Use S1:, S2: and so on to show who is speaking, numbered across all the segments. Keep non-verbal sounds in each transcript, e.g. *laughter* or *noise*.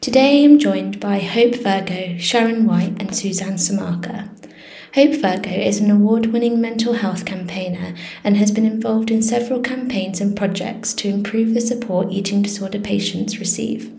S1: Today I'm joined by Hope Virgo, Sharon White, and Suzanne Samaka. Hope Virgo is an award winning mental health campaigner and has been involved in several campaigns and projects to improve the support eating disorder patients receive.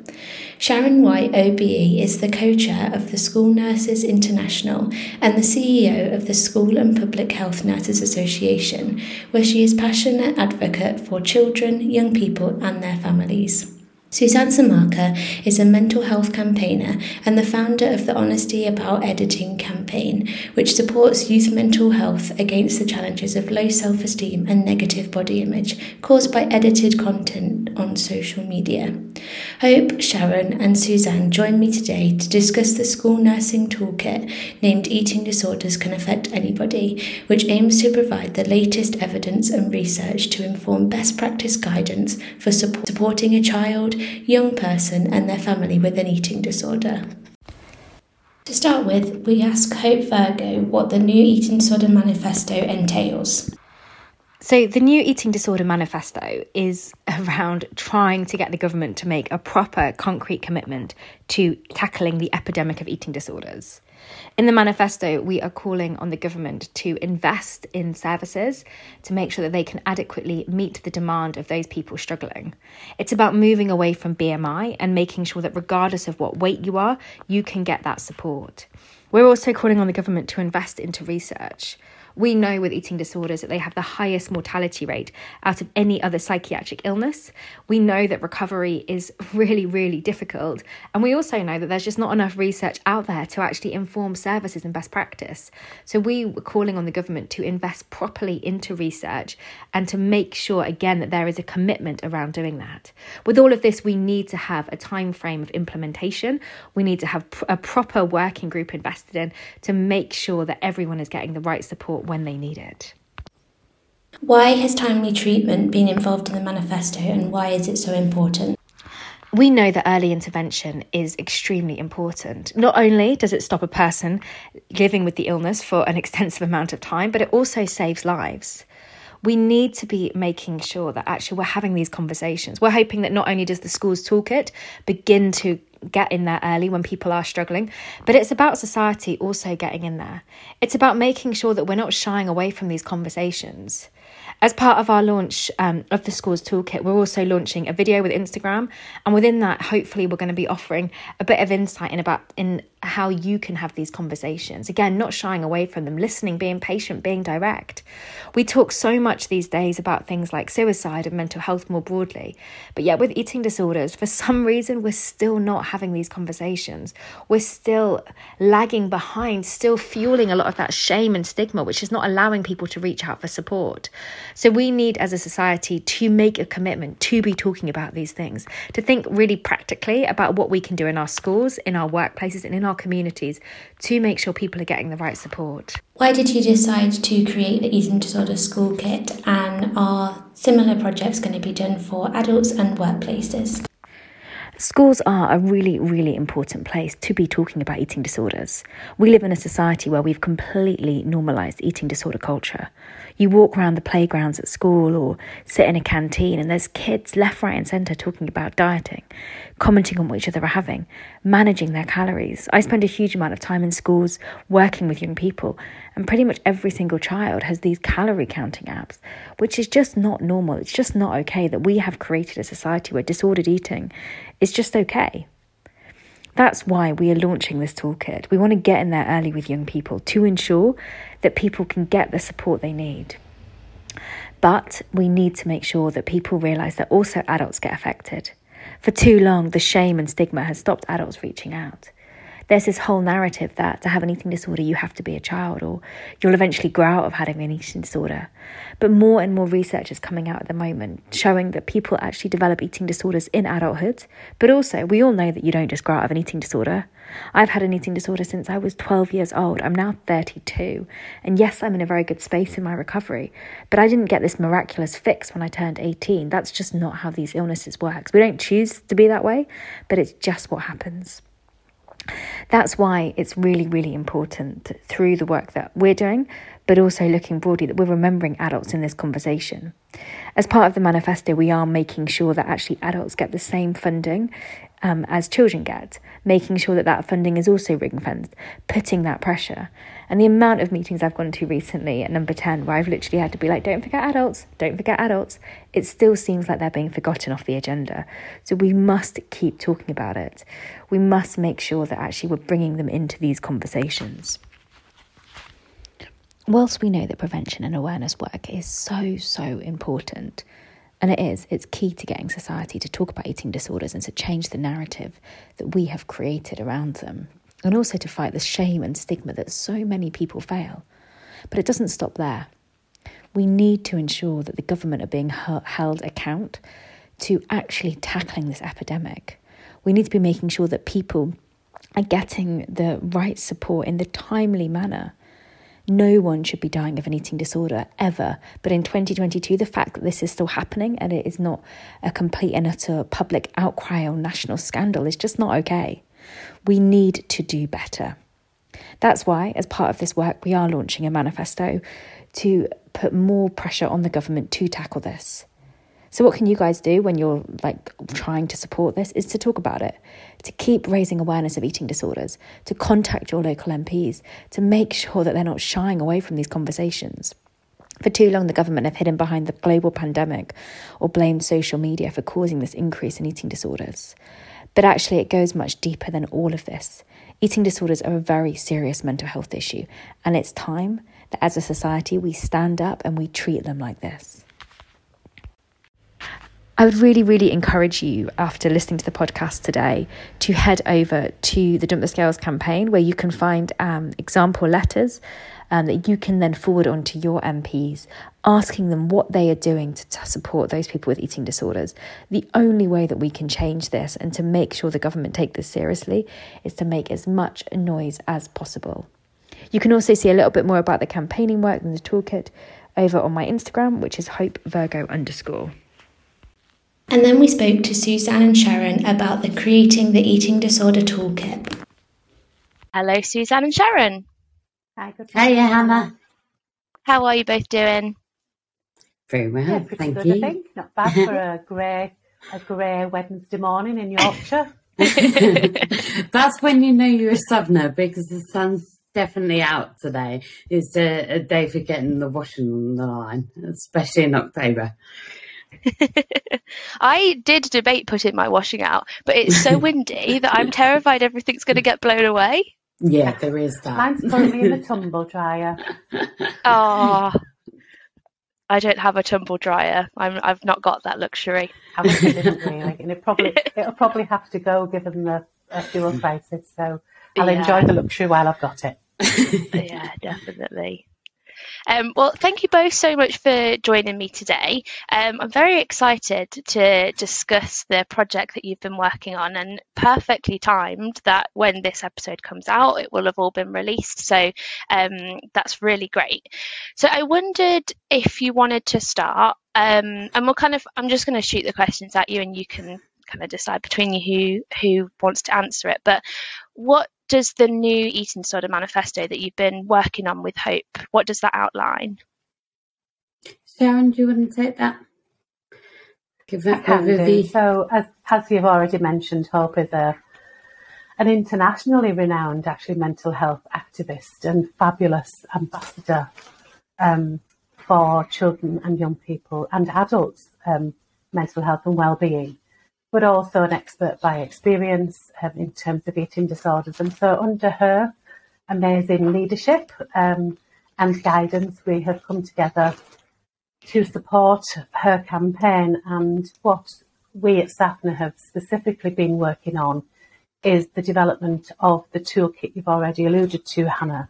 S1: Sharon White OBE is the co chair of the School Nurses International and the CEO of the School and Public Health Nurses Association, where she is passionate advocate for children, young people, and their families. Suzanne Samaka is a mental health campaigner and the founder of the Honesty About Editing campaign, which supports youth mental health against the challenges of low self esteem and negative body image caused by edited content on social media. Hope, Sharon, and Suzanne join me today to discuss the school nursing toolkit named Eating Disorders Can Affect Anybody, which aims to provide the latest evidence and research to inform best practice guidance for support, supporting a child young person and their family with an eating disorder. To start with, we ask Hope Virgo what the new Eating Disorder Manifesto entails.
S2: So, the new Eating Disorder Manifesto is around trying to get the government to make a proper, concrete commitment to tackling the epidemic of eating disorders. In the manifesto, we are calling on the government to invest in services to make sure that they can adequately meet the demand of those people struggling. It's about moving away from BMI and making sure that regardless of what weight you are, you can get that support. We're also calling on the government to invest into research. We know with eating disorders that they have the highest mortality rate out of any other psychiatric illness. We know that recovery is *laughs* really, really difficult. And we also know that there's just not enough research out there to actually inform services and best practice. So we were calling on the government to invest properly into research and to make sure, again, that there is a commitment around doing that. With all of this, we need to have a time frame of implementation. We need to have a proper working group invested in to make sure that everyone is getting the right support when they need it.
S1: Why has timely treatment been involved in the manifesto and why is it so important?
S2: We know that early intervention is extremely important. Not only does it stop a person living with the illness for an *laughs* extensive amount of time, but it also saves lives we need to be making sure that actually we're having these conversations. We're hoping that not only does the schools toolkit begin to get in there early when people are struggling, but it's about society also getting in there. It's about making sure that we're not shying away from these conversations. As part of our launch um, of the Schools Toolkit, we're also launching a video with Instagram, and within that, hopefully, we're going to be offering a bit of insight in about in how you can have these conversations. Again, not shying away from them, listening, being patient, being direct. We talk so much these days about things like suicide and mental health more broadly, but yet with eating disorders, for some reason, we're still not having these conversations. We're still lagging behind, still fueling a lot of that shame and stigma, which is not allowing people to reach out for support. So we need as a society to make a commitment to be talking about these things, to think really practically about what we can do in our schools, in our workplaces, and in our communities to make sure people are getting the right support.
S1: Why did you decide to create the Eating Disorder School Kit and are similar projects going to be done for adults and workplaces?
S2: Schools are a really, really important place to be talking about eating disorders. We live in a society where we've completely normalised eating disorder culture. You walk around the playgrounds at school or sit in a canteen, and there's kids left, right, and centre talking about dieting, commenting on what each other are having, managing their calories. I spend a huge amount of time in schools working with young people, and pretty much every single child has these calorie counting apps, which is just not normal. It's just not okay that we have created a society where disordered eating is just okay. That's why we are launching this toolkit. We want to get in there early with young people to ensure that people can get the support they need. But we need to make sure that people realise that also adults get affected. For too long, the shame and stigma has stopped adults reaching out. there's this whole narrative that to have an eating disorder, you have to be a child or you'll eventually grow out of having an eating disorder. But more and more research is coming out at the moment showing that people actually develop eating disorders in adulthood. But also, we all know that you don't just grow out of an eating disorder. I've had an eating disorder since I was 12 years old. I'm now 32. And yes, I'm in a very good space in my recovery, but I didn't get this miraculous fix when I turned 18. That's just not how these illnesses work. We don't choose to be that way, but it's just what happens. That's why it's really, really important through the work that we're doing, but also looking broadly that we're remembering adults in this conversation. As part of the manifesto, we are making sure that actually adults get the same funding um, as children get, making sure that that funding is also ring fenced, putting that pressure. And the amount of meetings I've gone to recently at number 10 where I've literally had to be like, don't forget adults, don't forget adults, it still seems like they're being forgotten off the agenda. So we must keep talking about it. We must make sure that actually we're bringing them into these conversations. Whilst we know that prevention and awareness work is so, so important, and it is, it's key to getting society to talk about eating disorders and to change the narrative that we have created around them, and also to fight the shame and stigma that so many people fail. But it doesn't stop there. We need to ensure that the government are being held account to actually tackling this epidemic. We need to be making sure that people are getting the right support in the timely manner no one should be dying of an eating disorder ever. But in 2022, the fact that this is still happening and it is not a complete and utter public outcry or national scandal is just not okay. We need to do better. That's why, as part of this work, we are launching a manifesto to put more pressure on the government to tackle this. So, what can you guys do when you're like trying to support this? Is to talk about it, to keep raising awareness of eating disorders, to contact your local MPs, to make sure that they're not shying away from these conversations. For too long, the government have hidden behind the global pandemic or blamed social media for causing this increase in eating disorders. But actually, it goes much deeper than all of this. Eating disorders are a very serious mental health issue, and it's time that as a society we stand up and we treat them like this. I would really, really encourage you after listening to the podcast today to head over to the Dump the Scales campaign where you can find um, example letters um, that you can then forward on to your MPs, asking them what they are doing to, to support those people with eating disorders. The only way that we can change this and to make sure the government take this seriously is to make as much noise as possible. You can also see a little bit more about the campaigning work and the toolkit over on my Instagram, which is hope virgo underscore.
S3: And then we spoke to Suzanne and Sharon about the Creating the Eating Disorder Toolkit.
S1: Hello, Suzanne and Sharon.
S4: Hi, good morning. Hey, Hannah.
S1: How are you both doing?
S4: Very well,
S5: yeah,
S4: thank
S5: good,
S4: you.
S5: I think. Not bad for *laughs* a grey a grey Wednesday morning in Yorkshire. *laughs* *laughs*
S4: That's when you know you're a southerner because the sun's definitely out today. It's a, a day for getting the washing on the line, especially in October. *laughs*
S1: I did debate putting my washing out, but it's so *laughs* windy that I'm terrified everything's going to get blown away.
S4: Yeah, there is that.
S5: Mine's currently in the tumble dryer.
S1: Oh, *laughs* I don't have a tumble dryer. I'm, I've not got that luxury.
S5: really, and it probably it'll probably have to go given the uh, fuel prices. So I'll yeah. enjoy the luxury while I've got it.
S1: yeah, definitely. Um, well, thank you both so much for joining me today. Um, I'm very excited to discuss the project that you've been working on, and perfectly timed that when this episode comes out, it will have all been released. So um, that's really great. So I wondered if you wanted to start, um, and we'll kind of, I'm just going to shoot the questions at you, and you can kind of decide between you who who wants to answer it. But what does the new eating disorder manifesto that you've been working on with Hope, what does that outline?
S4: Sharon, do you want to take that?
S5: Give that overview. So, as, as you've already mentioned, Hope is a an internationally renowned, actually, mental health activist and fabulous ambassador um, for children and young people and adults' um, mental health and well-being but also an expert by experience um, in terms of eating disorders. And so, under her amazing leadership um, and guidance, we have come together to support her campaign. And what we at SAPHNA have specifically been working on is the development of the toolkit you've already alluded to, Hannah.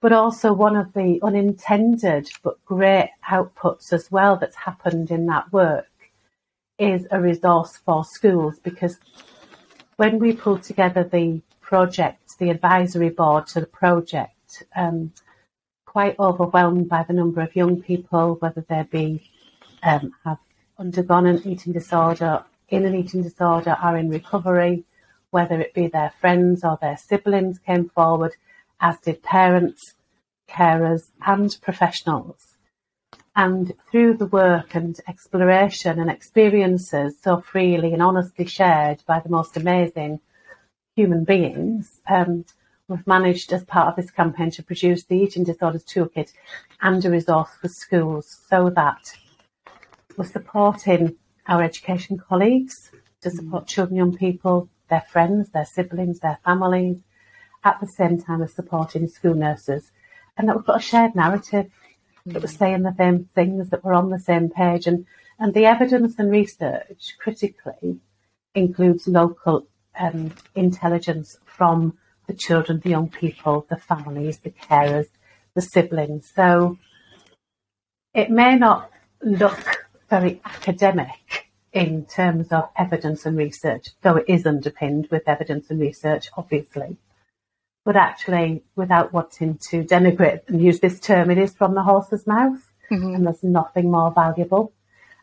S5: But also one of the unintended but great outputs as well that's happened in that work is a resource for schools because when we pulled together the project, the advisory board to the project, um, quite overwhelmed by the number of young people, whether they be um, have undergone an eating disorder, in an eating disorder, are in recovery, whether it be their friends or their siblings came forward, as did parents, carers, and professionals. And through the work and exploration and experiences so freely and honestly shared by the most amazing human beings, um, we've managed as part of this campaign to produce the Eating Disorders Toolkit and a resource for schools so that we're supporting our education colleagues to support children, young people, their friends, their siblings, their families, at the same time as supporting school nurses. And that we've got a shared narrative that we're saying the same things, that we're on the same page. And, and the evidence and research critically includes local um, intelligence from the children, the young people, the families, the carers, the siblings. So it may not look very academic in terms of evidence and research, though it is underpinned with evidence and research, obviously. But actually, without wanting to denigrate and use this term, it is from the horse's mouth, mm-hmm. and there's nothing more valuable.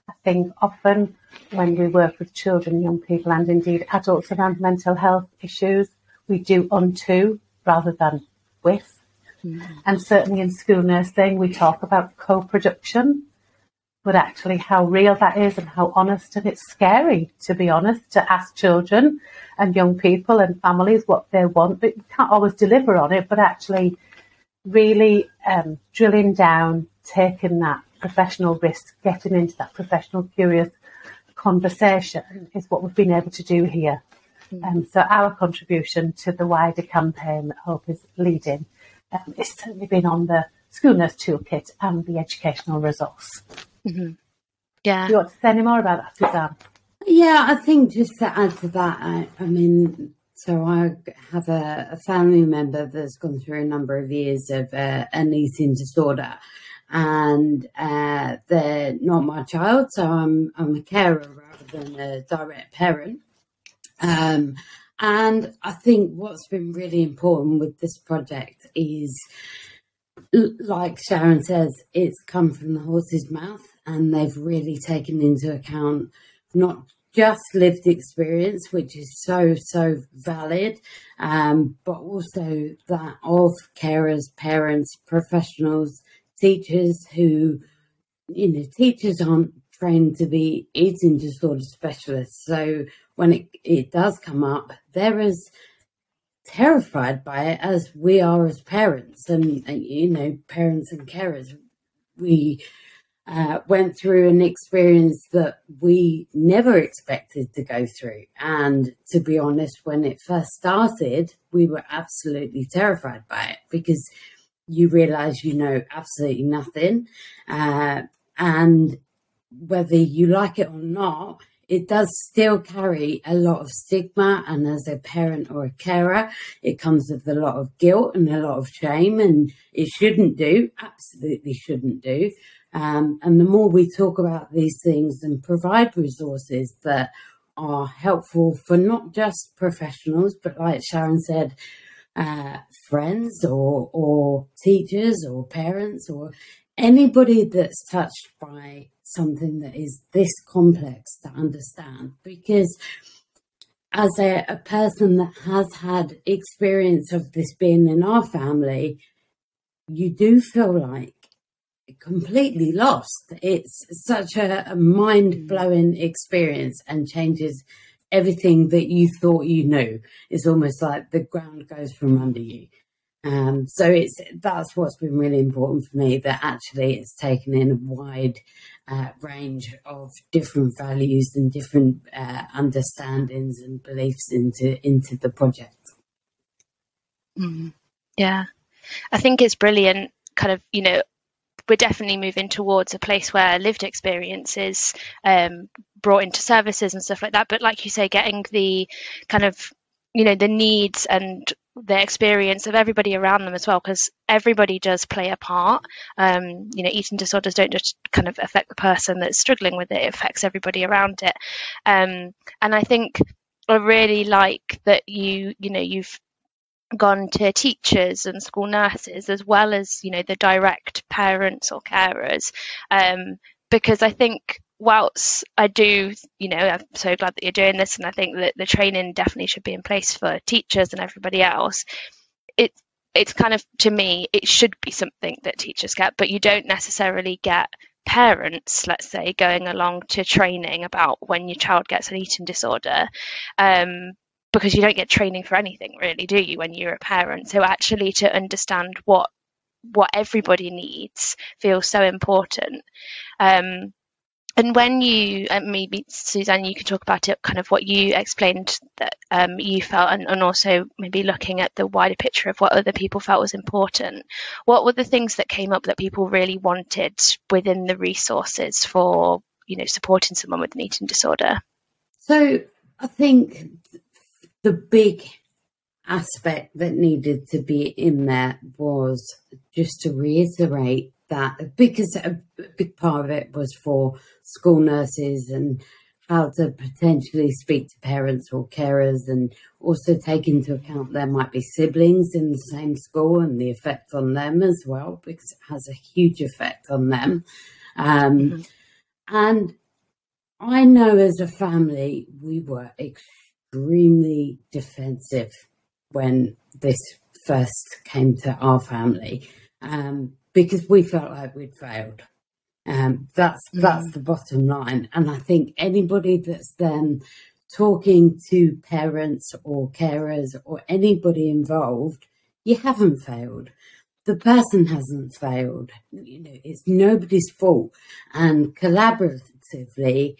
S5: I think often when we work with children, young people, and indeed adults around mental health issues, we do unto rather than with. Mm-hmm. And certainly in school nursing, we talk about co production, but actually how real that is and how honest. And it's scary, to be honest, to ask children and young people and families what they want, but you can't always deliver on it, but actually really um, drilling down, taking that professional risk, getting into that professional curious conversation is what we've been able to do here. Mm. Um, so our contribution to the wider campaign that Hope is leading um, certainly been on the School Nurse Toolkit and the educational resource.
S1: Mm-hmm. Yeah.
S5: Do you want to say any more about that, Suzanne?
S4: Yeah, I think just to add to that, I, I mean, so I have a, a, family member that's gone through a number of years of uh, an eating disorder, and uh, they're not my child, so I'm I'm a carer rather than a direct parent. Um, and I think what's been really important with this project is, like Sharon says, it's come from the horse's mouth, and they've really taken into account not just lived experience, which is so, so valid, um, but also that of carers, parents, professionals, teachers who, you know, teachers aren't trained to be eating disorder specialists. So when it, it does come up, they're as terrified by it as we are as parents and, and you know, parents and carers. We, uh, went through an experience that we never expected to go through. And to be honest, when it first started, we were absolutely terrified by it because you realize you know absolutely nothing. Uh, and whether you like it or not, it does still carry a lot of stigma. And as a parent or a carer, it comes with a lot of guilt and a lot of shame. And it shouldn't do, absolutely shouldn't do. Um, and the more we talk about these things and provide resources that are helpful for not just professionals, but like Sharon said, uh, friends or or teachers or parents or anybody that's touched by something that is this complex to understand. Because as a, a, person that has had experience of this being in our family, you do feel like completely lost. It's such a, a mind blowing experience and changes everything that you thought you knew. It's almost like the ground goes from under you. Um, so it's that's what's been really important for me that actually it's taken in a wide uh, range of different values and different uh, understandings and beliefs into into the project.
S1: Mm, yeah, I think it's brilliant. Kind of, you know, we're definitely moving towards a place where lived experience is um, brought into services and stuff like that. But like you say, getting the kind of you know the needs and the experience of everybody around them as well because everybody does play a part um, you know eating disorders don't just kind of affect the person that's struggling with it it affects everybody around it um, and i think i really like that you you know you've gone to teachers and school nurses as well as you know the direct parents or carers um, because i think whilst I do, you know, I'm so glad that you're doing this, and I think that the training definitely should be in place for teachers and everybody else. It it's kind of to me, it should be something that teachers get, but you don't necessarily get parents, let's say, going along to training about when your child gets an eating disorder. Um, because you don't get training for anything really do you when you're a parent so actually to understand what what everybody needs feels so important um, and when you, uh, maybe Suzanne, you can talk about it, kind of what you explained that um, you felt, and, and also maybe looking at the wider picture of what other people felt was important. What were the things that came up that people really wanted within the resources for, you know, supporting someone with an eating disorder?
S4: So I think the big aspect that needed to be in there was just to reiterate that because a big part of it was for school nurses and how to potentially speak to parents or carers and also take into account there might be siblings in the same school and the effect on them as well because it has a huge effect on them um, mm-hmm. and i know as a family we were extremely defensive when this first came to our family um, because we felt like we'd failed. Um, that's mm. that's the bottom line, and I think anybody that's then talking to parents or carers or anybody involved, you haven't failed. The person hasn't failed. You know, it's nobody's fault, and collaboratively,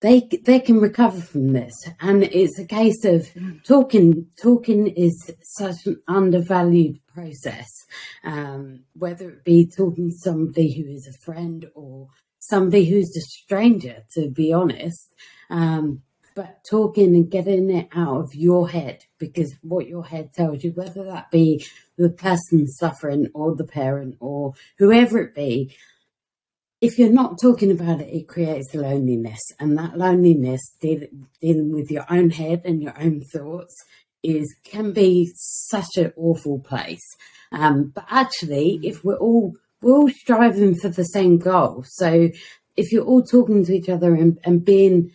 S4: they they can recover from this. And it's a case of talking. Talking is such an undervalued process, um, whether it be talking to somebody who is a friend or somebody who's a stranger, to be honest. Um, but talking and getting it out of your head because what your head tells you, whether that be the person suffering or the parent or whoever it be, if you're not talking about it, it creates loneliness. And that loneliness, deal, dealing with your own head and your own thoughts, is can be such an awful place. Um, but actually, if we're all we're all striving for the same goal, so if you're all talking to each other and, and being,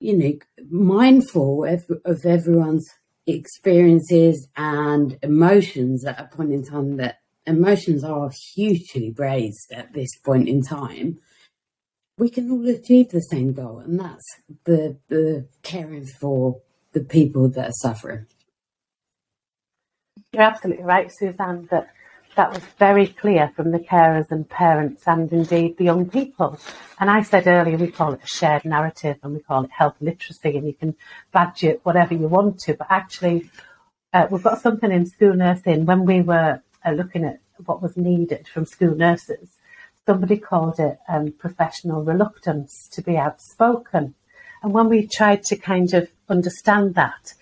S4: you know, mindful of, of everyone's experiences and emotions at a point in time that emotions are hugely raised at this point in time we can all achieve the same goal and that's the the caring for the people that are suffering.
S5: You're absolutely right, Suzanne, that that was very clear from the carers and parents and indeed the young people. And I said earlier, we call it a shared narrative and we call it health literacy, and you can badge it whatever you want to. But actually, uh, we've got something in school nursing when we were uh, looking at what was needed from school nurses. Somebody called it um, professional reluctance to be outspoken. And when we tried to kind of understand that,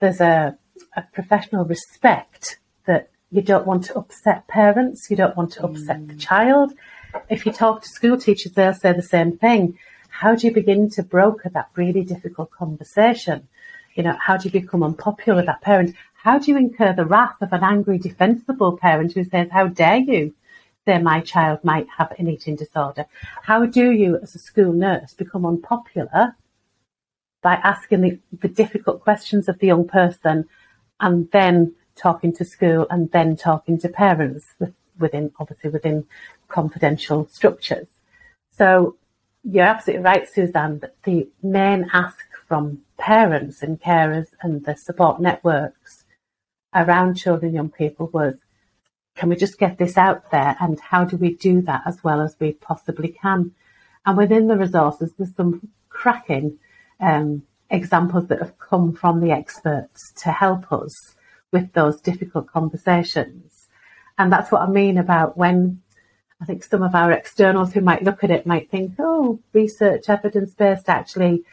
S5: there's a, a professional respect that you don't want to upset parents, you don't want to upset mm. the child. If you talk to school teachers, they'll say the same thing. How do you begin to broker that really difficult conversation? You know, how do you become unpopular with that parent? How do you incur the wrath of an angry, defensible parent who says, How dare you say my child might have an eating disorder? How do you, as a school nurse, become unpopular by asking the, the difficult questions of the young person and then talking to school and then talking to parents with, within, obviously within confidential structures. So you're absolutely right, Suzanne, that the main ask from parents and carers and the support networks around children and young people was, can we just get this out there and how do we do that as well as we possibly can? And within the resources, there's some cracking um, examples that have come from the experts to help us with those difficult conversations. And that's what I mean about when I think some of our externals who might look at it might think, oh, research evidence based, actually,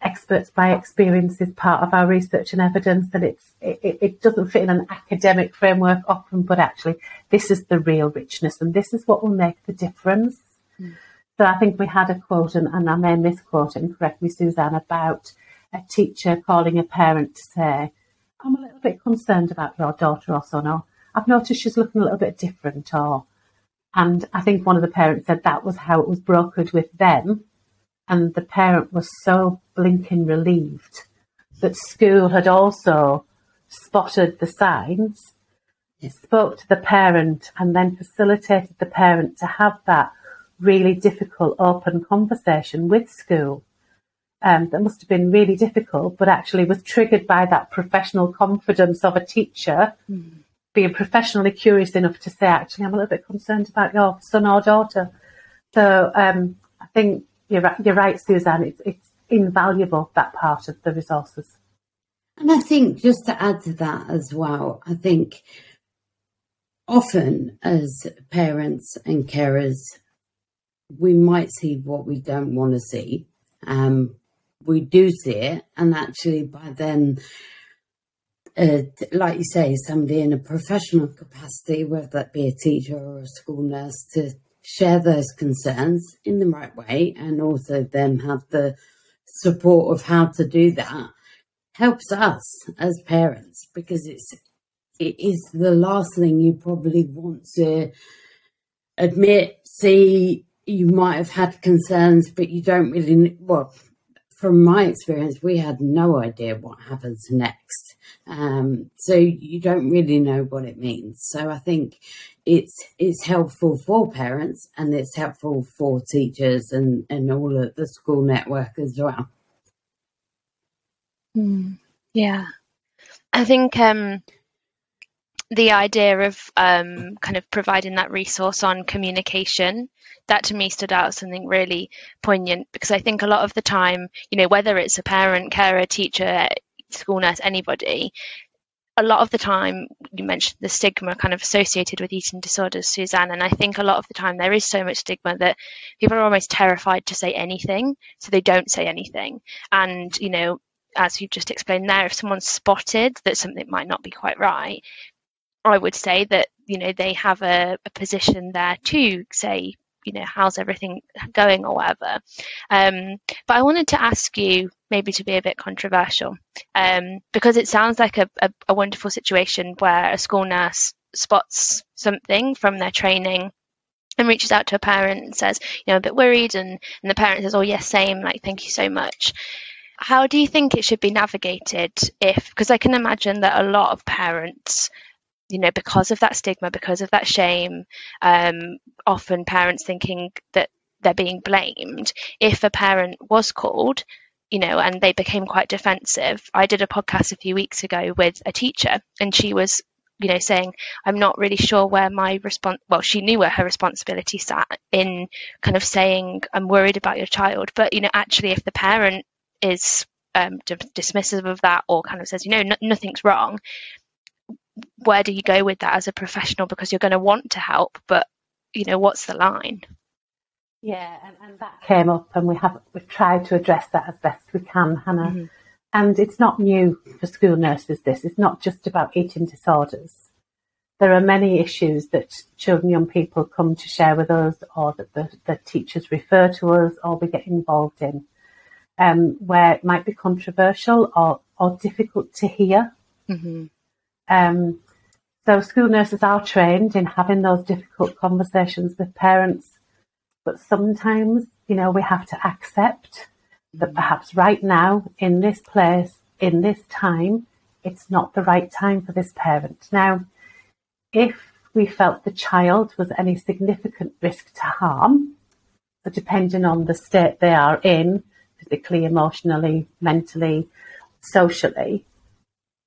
S5: experts by experience is part of our research and evidence that it's it, it, doesn't fit in an academic framework often but actually this is the real richness and this is what will make the difference mm. so i think we had a quote and, and i may misquote it and correct me suzanne about a teacher calling a parent to say i'm a little bit concerned about your daughter or son or i've noticed she's looking a little bit different or and i think one of the parents said that was how it was brokered with them and the parent was so blinking relieved that school had also spotted the signs, spoke to the parent, and then facilitated the parent to have that really difficult open conversation with school. Um, that must have been really difficult, but actually was triggered by that professional confidence of a teacher mm. being professionally curious enough to say, actually, I'm a little bit concerned about your son or daughter. So um, I think you're right, you're right, Suzanne. It's, it's invaluable that part of the resources.
S4: And I think just to add to that as well, I think often as parents and carers, we might see what we don't want to see. Um, we do see it, and actually, by then, uh, like you say, somebody in a professional capacity, whether that be a teacher or a school nurse, to share those concerns in the right way and also then have the support of how to do that helps us as parents because it's it is the last thing you probably want to admit. See you might have had concerns but you don't really well from my experience we had no idea what happens next. Um, so you don't really know what it means. So i think it's it's helpful for parents and it's helpful for teachers and and all of the school network as well.
S1: Mm, yeah, I think um, the idea of um, kind of providing that resource on communication that to me stood out as something really poignant because I think a lot of the time, you know, whether it's a parent, carer, teacher, school nurse, anybody, a lot of the time you mentioned the stigma kind of associated with eating disorders suzanne and i think a lot of the time there is so much stigma that people are almost terrified to say anything so they don't say anything. And you know as you've just explained there if someone's spotted that something might not be quite right i would say that you know they have a, a position there to say you know how's everything going or whatever. Um, but i wanted to ask you maybe to be a bit controversial um, because it sounds like a, a, a wonderful situation where a school nurse spots something from their training and reaches out to a parent and says, you know, a bit worried, and, and the parent says, oh, yes, same, like, thank you so much. How do you think it should be navigated if, because I can imagine that a lot of parents you know, because of that stigma, because of that shame, um, often parents thinking that they're being blamed. If a parent was called, you know, and they became quite defensive. I did a podcast a few weeks ago with a teacher, and she was, you know, saying, I'm not really sure where my response, well, she knew where her responsibility sat in kind of saying, I'm worried about your child. But, you know, actually, if the parent is um, dismissive of that or kind of says, you know, nothing's wrong, where do you go with that as a professional because you're going to want to help but you know what's the line
S5: yeah and, and that came up and we have we've tried to address that as best we can hannah mm-hmm. and it's not new for school nurses this it's not just about eating disorders there are many issues that children young people come to share with us or that the, the teachers refer to us or we get involved in um, where it might be controversial or, or difficult to hear mm-hmm. Um, so school nurses are trained in having those difficult conversations with parents, but sometimes, you know, we have to accept that perhaps right now, in this place, in this time, it's not the right time for this parent. Now, if we felt the child was any significant risk to harm, so depending on the state they are in, physically, emotionally, mentally, socially,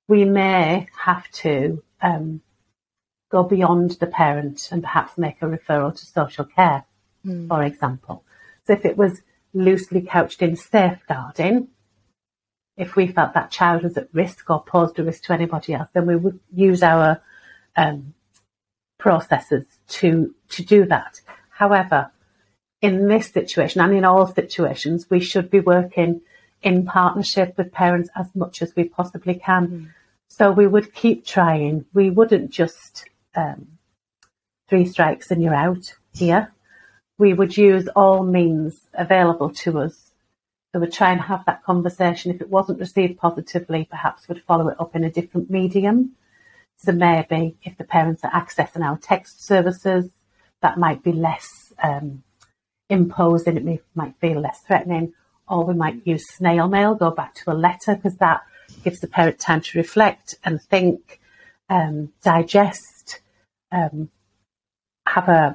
S5: we may have to um, go beyond the parent and perhaps make a referral to social care, mm. for example. So if it was loosely couched in safeguarding, if we felt that child was at risk or posed a risk to anybody else, then we would use our um, processes to to do that. However, in this situation and in all situations, we should be working in partnership with parents as much as we possibly can. Mm. So we would keep trying. We wouldn't just um, three strikes and you're out here. We would use all means available to us. So we'd try and have that conversation. If it wasn't received positively, perhaps we'd follow it up in a different medium. So maybe if the parents are accessing our text services, that might be less um, imposing. It might feel less threatening. Or we might use snail mail, go back to a letter, because that gives the parent time to reflect and think, um, digest, um, have a,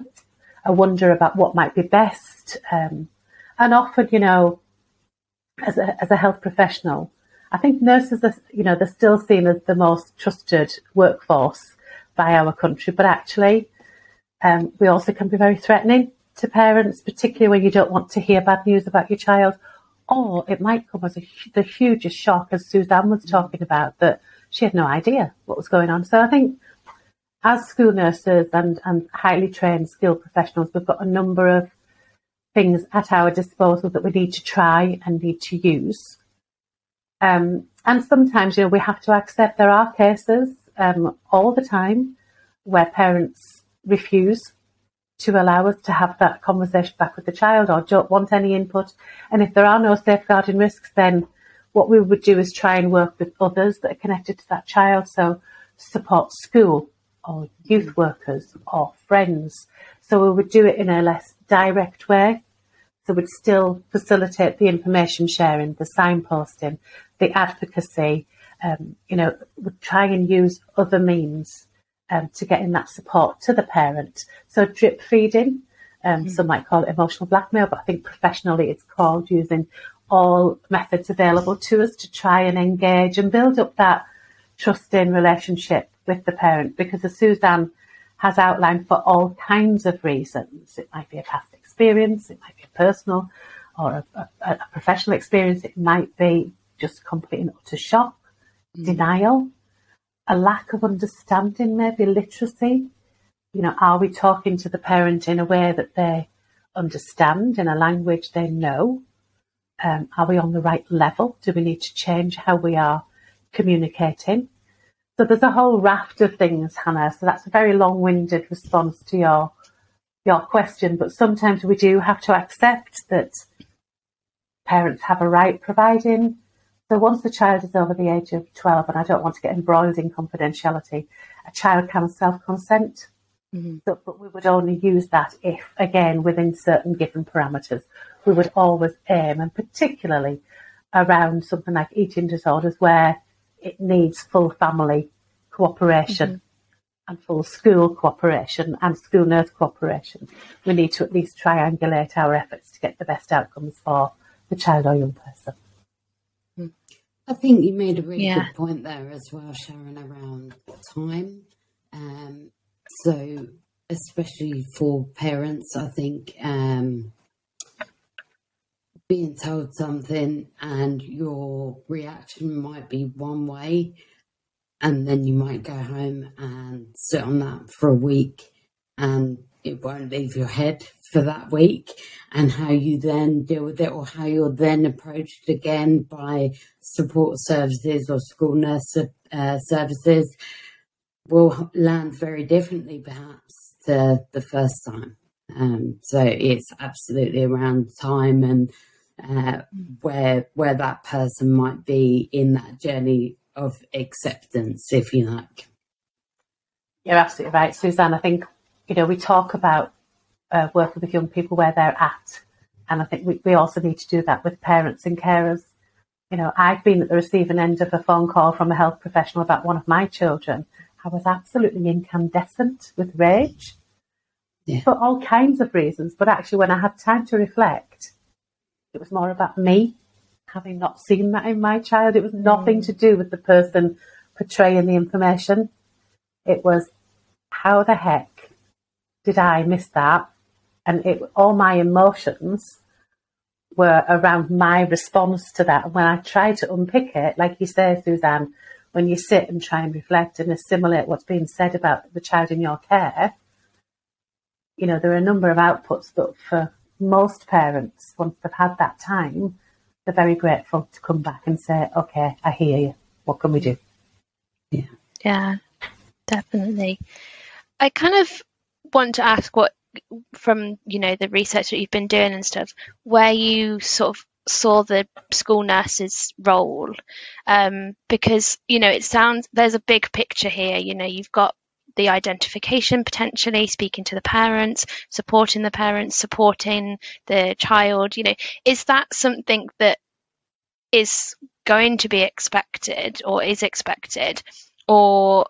S5: a wonder about what might be best. Um, and often, you know, as a, as a health professional, I think nurses are, you know, they're still seen as the most trusted workforce by our country, but actually, um, we also can be very threatening to parents, particularly when you don't want to hear bad news about your child, or it might come as a, the hugest shock, as Suzanne was talking about, that she had no idea what was going on. So I think as school nurses and, and highly trained skilled professionals, we've got a number of things at our disposal that we need to try and need to use. Um, and sometimes, you know, we have to accept there are cases um, all the time where parents refuse to allow us to have that conversation back with the child or don't want any input. And if there are no safeguarding risks, then what we would do is try and work with others that are connected to that child. So support school or youth workers or friends. So we would do it in a less direct way. So we'd still facilitate the information sharing, the signposting, the advocacy. Um, you know, we'd try and use other means um, to getting that support to the parent. So drip feeding, um, mm-hmm. some might call it emotional blackmail, but I think professionally it's called using all methods available to us to try and engage and build up that trusting relationship with the parent. Because as Suzanne has outlined, for all kinds of reasons, it might be a past experience, it might be a personal or a, a, a professional experience, it might be just complete and utter shock, mm-hmm. denial, a lack of understanding, maybe literacy. You know, are we talking to the parent in a way that they understand, in a language they know? Um, are we on the right level? Do we need to change how we are communicating? So there's a whole raft of things, Hannah. So that's a very long-winded response to your your question, but sometimes we do have to accept that parents have a right providing so once the child is over the age of 12, and I don't want to get embroiled in confidentiality, a child can self-consent. Mm-hmm. But we would only use that if, again, within certain given parameters. We would always aim, and particularly around something like eating disorders where it needs full family cooperation mm-hmm. and full school cooperation and school nurse cooperation. We need to at least triangulate our efforts to get the best outcomes for the child or young person.
S4: I think you made a really yeah. good point there as well, Sharon, around time. Um, so, especially for parents, I think um, being told something and your reaction might be one way, and then you might go home and sit on that for a week, and it won't leave your head for that week and how you then deal with it or how you're then approached again by support services or school nurse uh, services will land very differently perhaps to the first time. Um, so it's absolutely around time and uh, where where that person might be in that journey of acceptance, if you like.
S5: You're absolutely right, Suzanne. I think you know we talk about uh, working with young people where they're at. And I think we, we also need to do that with parents and carers. You know, I've been at the receiving end of a phone call from a health professional about one of my children. I was absolutely incandescent with rage yeah. for all kinds of reasons. But actually, when I had time to reflect, it was more about me having not seen that in my child. It was nothing mm. to do with the person portraying the information. It was how the heck did I miss that? and it, all my emotions were around my response to that. And when I try to unpick it, like you say, Suzanne, when you sit and try and reflect and assimilate what's being said about the child in your care, you know, there are a number of outputs, but for most parents, once they've had that time, they're very grateful to come back and say, okay, I hear you. What can we do?
S4: Yeah.
S1: Yeah, definitely. I kind of want to ask what from you know the research that you've been doing and stuff where you sort of saw the school nurse's role um, because you know it sounds there's a big picture here you know you've got the identification potentially speaking to the parents supporting the parents supporting the child you know is that something that is going to be expected or is expected or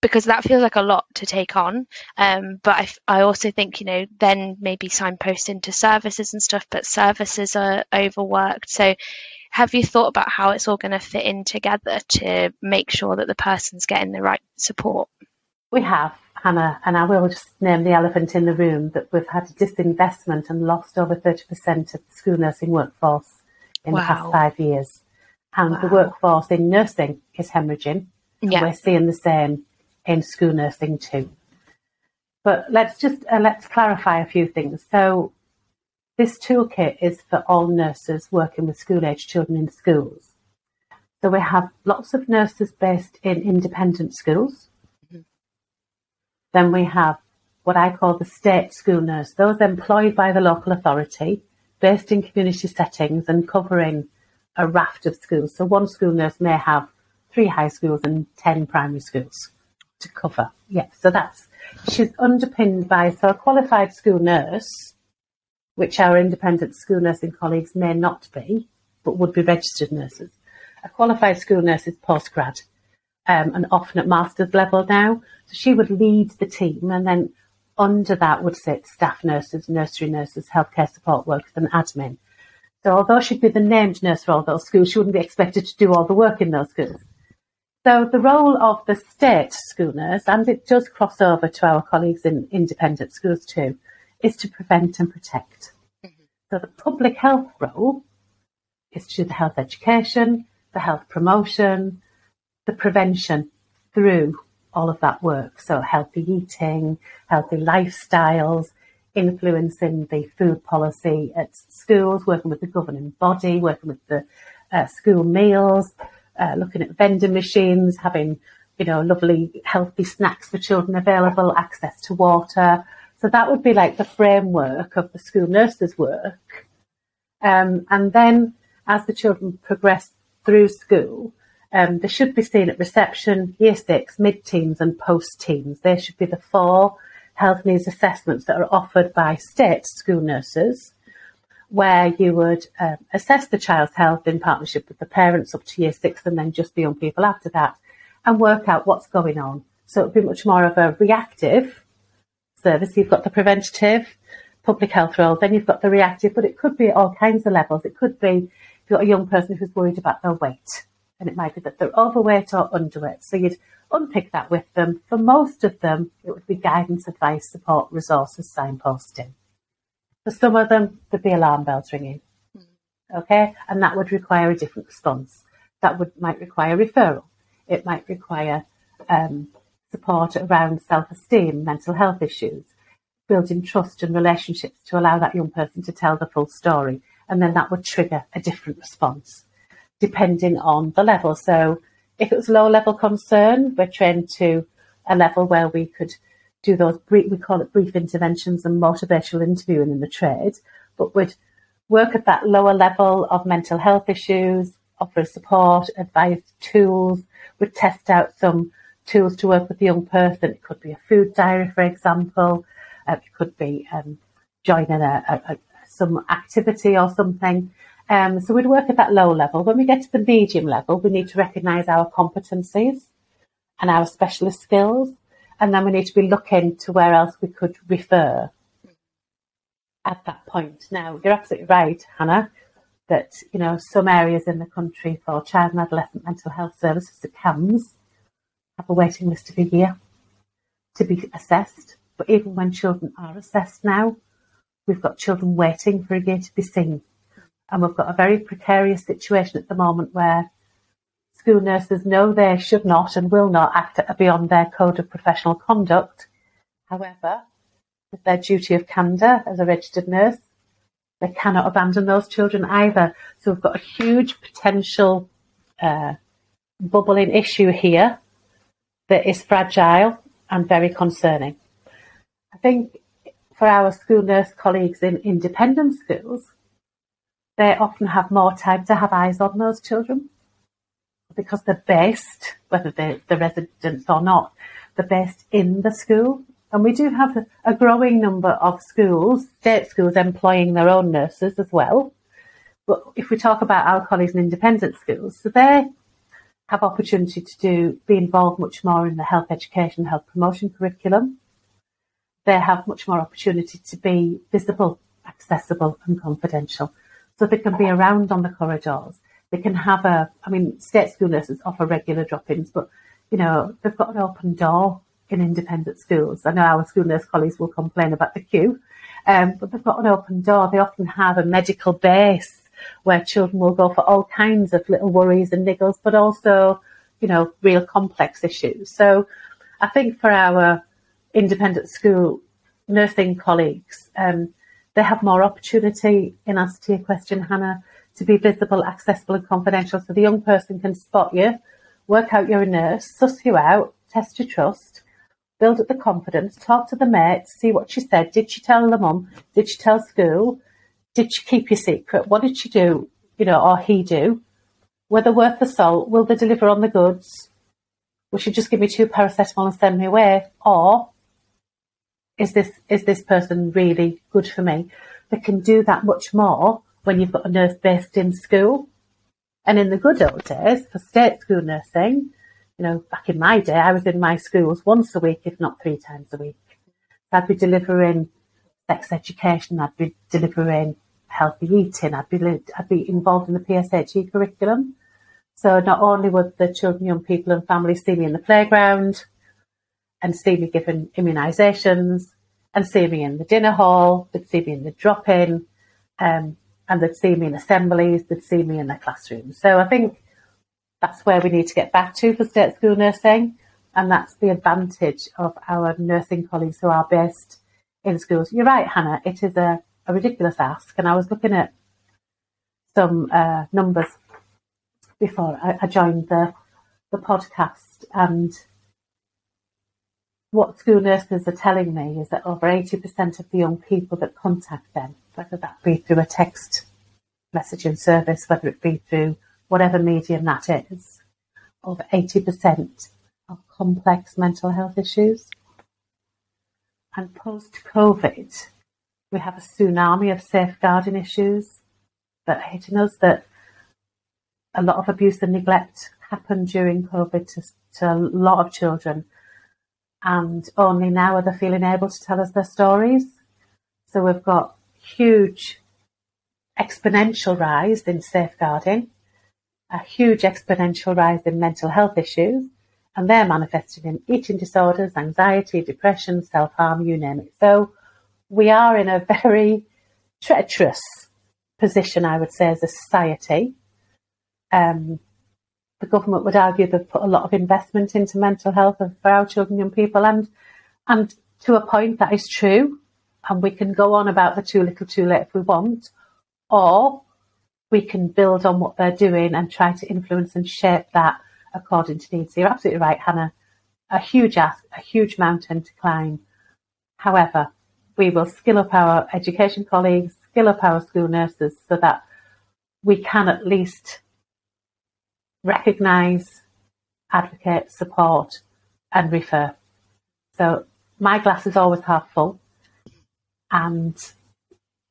S1: because that feels like a lot to take on. Um, but I, I also think, you know, then maybe signposting to services and stuff, but services are overworked. So have you thought about how it's all going to fit in together to make sure that the person's getting the right support?
S5: We have, Hannah, and I will just name the elephant in the room that we've had a disinvestment and lost over 30% of the school nursing workforce in wow. the past five years. And wow. the workforce in nursing is hemorrhaging. Yeah. We're seeing the same in school nursing too. But let's just uh, let's clarify a few things. So this toolkit is for all nurses working with school age children in schools. So we have lots of nurses based in independent schools. Then we have what I call the state school nurse, those employed by the local authority, based in community settings and covering a raft of schools. So one school nurse may have three high schools and 10 primary schools to cover. Yeah, so that's she's underpinned by so a qualified school nurse, which our independent school nursing colleagues may not be, but would be registered nurses. A qualified school nurse is postgrad um, and often at master's level now. So she would lead the team, and then under that would sit staff nurses, nursery nurses, healthcare support workers, and admin. So although she'd be the named nurse for all those schools, she wouldn't be expected to do all the work in those schools. So the role of the state school nurse, and it does cross over to our colleagues in independent schools too, is to prevent and protect. Mm-hmm. So the public health role is to do the health education, the health promotion, the prevention through all of that work. So healthy eating, healthy lifestyles, influencing the food policy at schools, working with the governing body, working with the uh, school meals, uh, looking at vending machines, having, you know, lovely healthy snacks for children available, access to water. So that would be like the framework of the school nurses work. Um, and then as the children progress through school, um, they should be seen at reception, year six, mid-teens and post-teens. They should be the four health needs assessments that are offered by state school nurses where you would um, assess the child's health in partnership with the parents up to year six and then just the young people after that and work out what's going on. So it would be much more of a reactive service. You've got the preventative public health role, then you've got the reactive, but it could be at all kinds of levels. It could be if you've got a young person who's worried about their weight, and it might be that they're overweight or underweight. So you'd unpick that with them. For most of them, it would be guidance, advice, support, resources, signposting. For some of them, there'd be alarm bells ringing. Okay, and that would require a different response. That would might require referral. It might require um, support around self-esteem, mental health issues, building trust and relationships to allow that young person to tell the full story, and then that would trigger a different response depending on the level. So if it was low level concern, we're trained to a level where we could do those brief, we call it brief interventions and motivational interviewing in the trade, but would work at that lower level of mental health issues, offer support, advice, tools, would test out some tools to work with the young person. It could be a food diary, for example. Uh, it could be um, joining a, a, a, some activity or something. Um, so we'd work at that low level. When we get to the medium level, we need to recognise our competencies and our specialist skills and then we need to be looking to where else we could refer at that point. Now, you're absolutely right, Hannah, that you know some areas in the country for child and adolescent mental health services, the CAMHS, have a waiting list of a year to be assessed. But even when children are assessed now, we've got children waiting for a year to be seen. And we've got a very precarious situation at the moment where School nurses know they should not and will not act beyond their code of professional conduct. However, with their duty of candour as a registered nurse, they cannot abandon those children either. So we've got a huge potential uh, bubbling issue here that is fragile and very concerning. I think for our school nurse colleagues in independent schools, they often have more time to have eyes on those children because they're based, whether they're the residents or not, they're based in the school. And we do have a growing number of schools, state schools, employing their own nurses as well. But if we talk about our colleagues in independent schools, so they have opportunity to do be involved much more in the health education, health promotion curriculum. They have much more opportunity to be visible, accessible, and confidential. So they can be around on the corridors. They can have a, I mean, state school nurses offer regular drop-ins, but you know they've got an open door in independent schools. I know our school nurse colleagues will complain about the queue, um, but they've got an open door. They often have a medical base where children will go for all kinds of little worries and niggles, but also, you know, real complex issues. So I think for our independent school nursing colleagues, um, they have more opportunity, in answer to your question, Hannah, to be visible, accessible and confidential so the young person can spot you, work out you're a nurse, suss you out, test your trust, build up the confidence, talk to the mates, see what she said. Did she tell the mum? Did she tell school? Did she keep your secret? What did she do? You know, or he do? Were they worth the salt? Will they deliver on the goods? Will she just give me two paracetamol and send me away? Or is this is this person really good for me? They can do that much more when you've got a nurse based in school. And in the good old days for state school nursing, you know, back in my day, I was in my schools once a week, if not three times a week. I'd be delivering sex education, I'd be delivering healthy eating, I'd be, I'd be involved in the PSHE curriculum. So not only would the children, young people and families see me in the playground and see me given immunisations and see me in the dinner hall, they'd see me in the drop-in, um, and they'd see me in assemblies, they'd see me in their classroom. So I think that's where we need to get back to for state school nursing. And that's the advantage of our nursing colleagues who are based in schools. You're right, Hannah, it is a, a ridiculous ask. And I was looking at some uh, numbers before I, I joined the, the podcast and what school nurses are telling me is that over 80% of the young people that contact them, whether that be through a text messaging service, whether it be through whatever medium that is, over 80% of complex mental health issues. And post COVID, we have a tsunami of safeguarding issues that are hitting us, that a lot of abuse and neglect happened during COVID to, to a lot of children. And only now are they feeling able to tell us their stories. So we've got huge exponential rise in safeguarding a huge exponential rise in mental health issues, and they're manifested in eating disorders, anxiety, depression, self harm, you name it. So we are in a very treacherous position, I would say, as a society. Um, the government would argue they've put a lot of investment into mental health for our children and young people, and and to a point that is true, and we can go on about the too little, too late if we want, or we can build on what they're doing and try to influence and shape that according to needs. You're absolutely right, Hannah. A huge ask, a huge mountain to climb. However, we will skill up our education colleagues, skill up our school nurses so that we can at least recognise, advocate, support, and refer. So my glass is always half full, and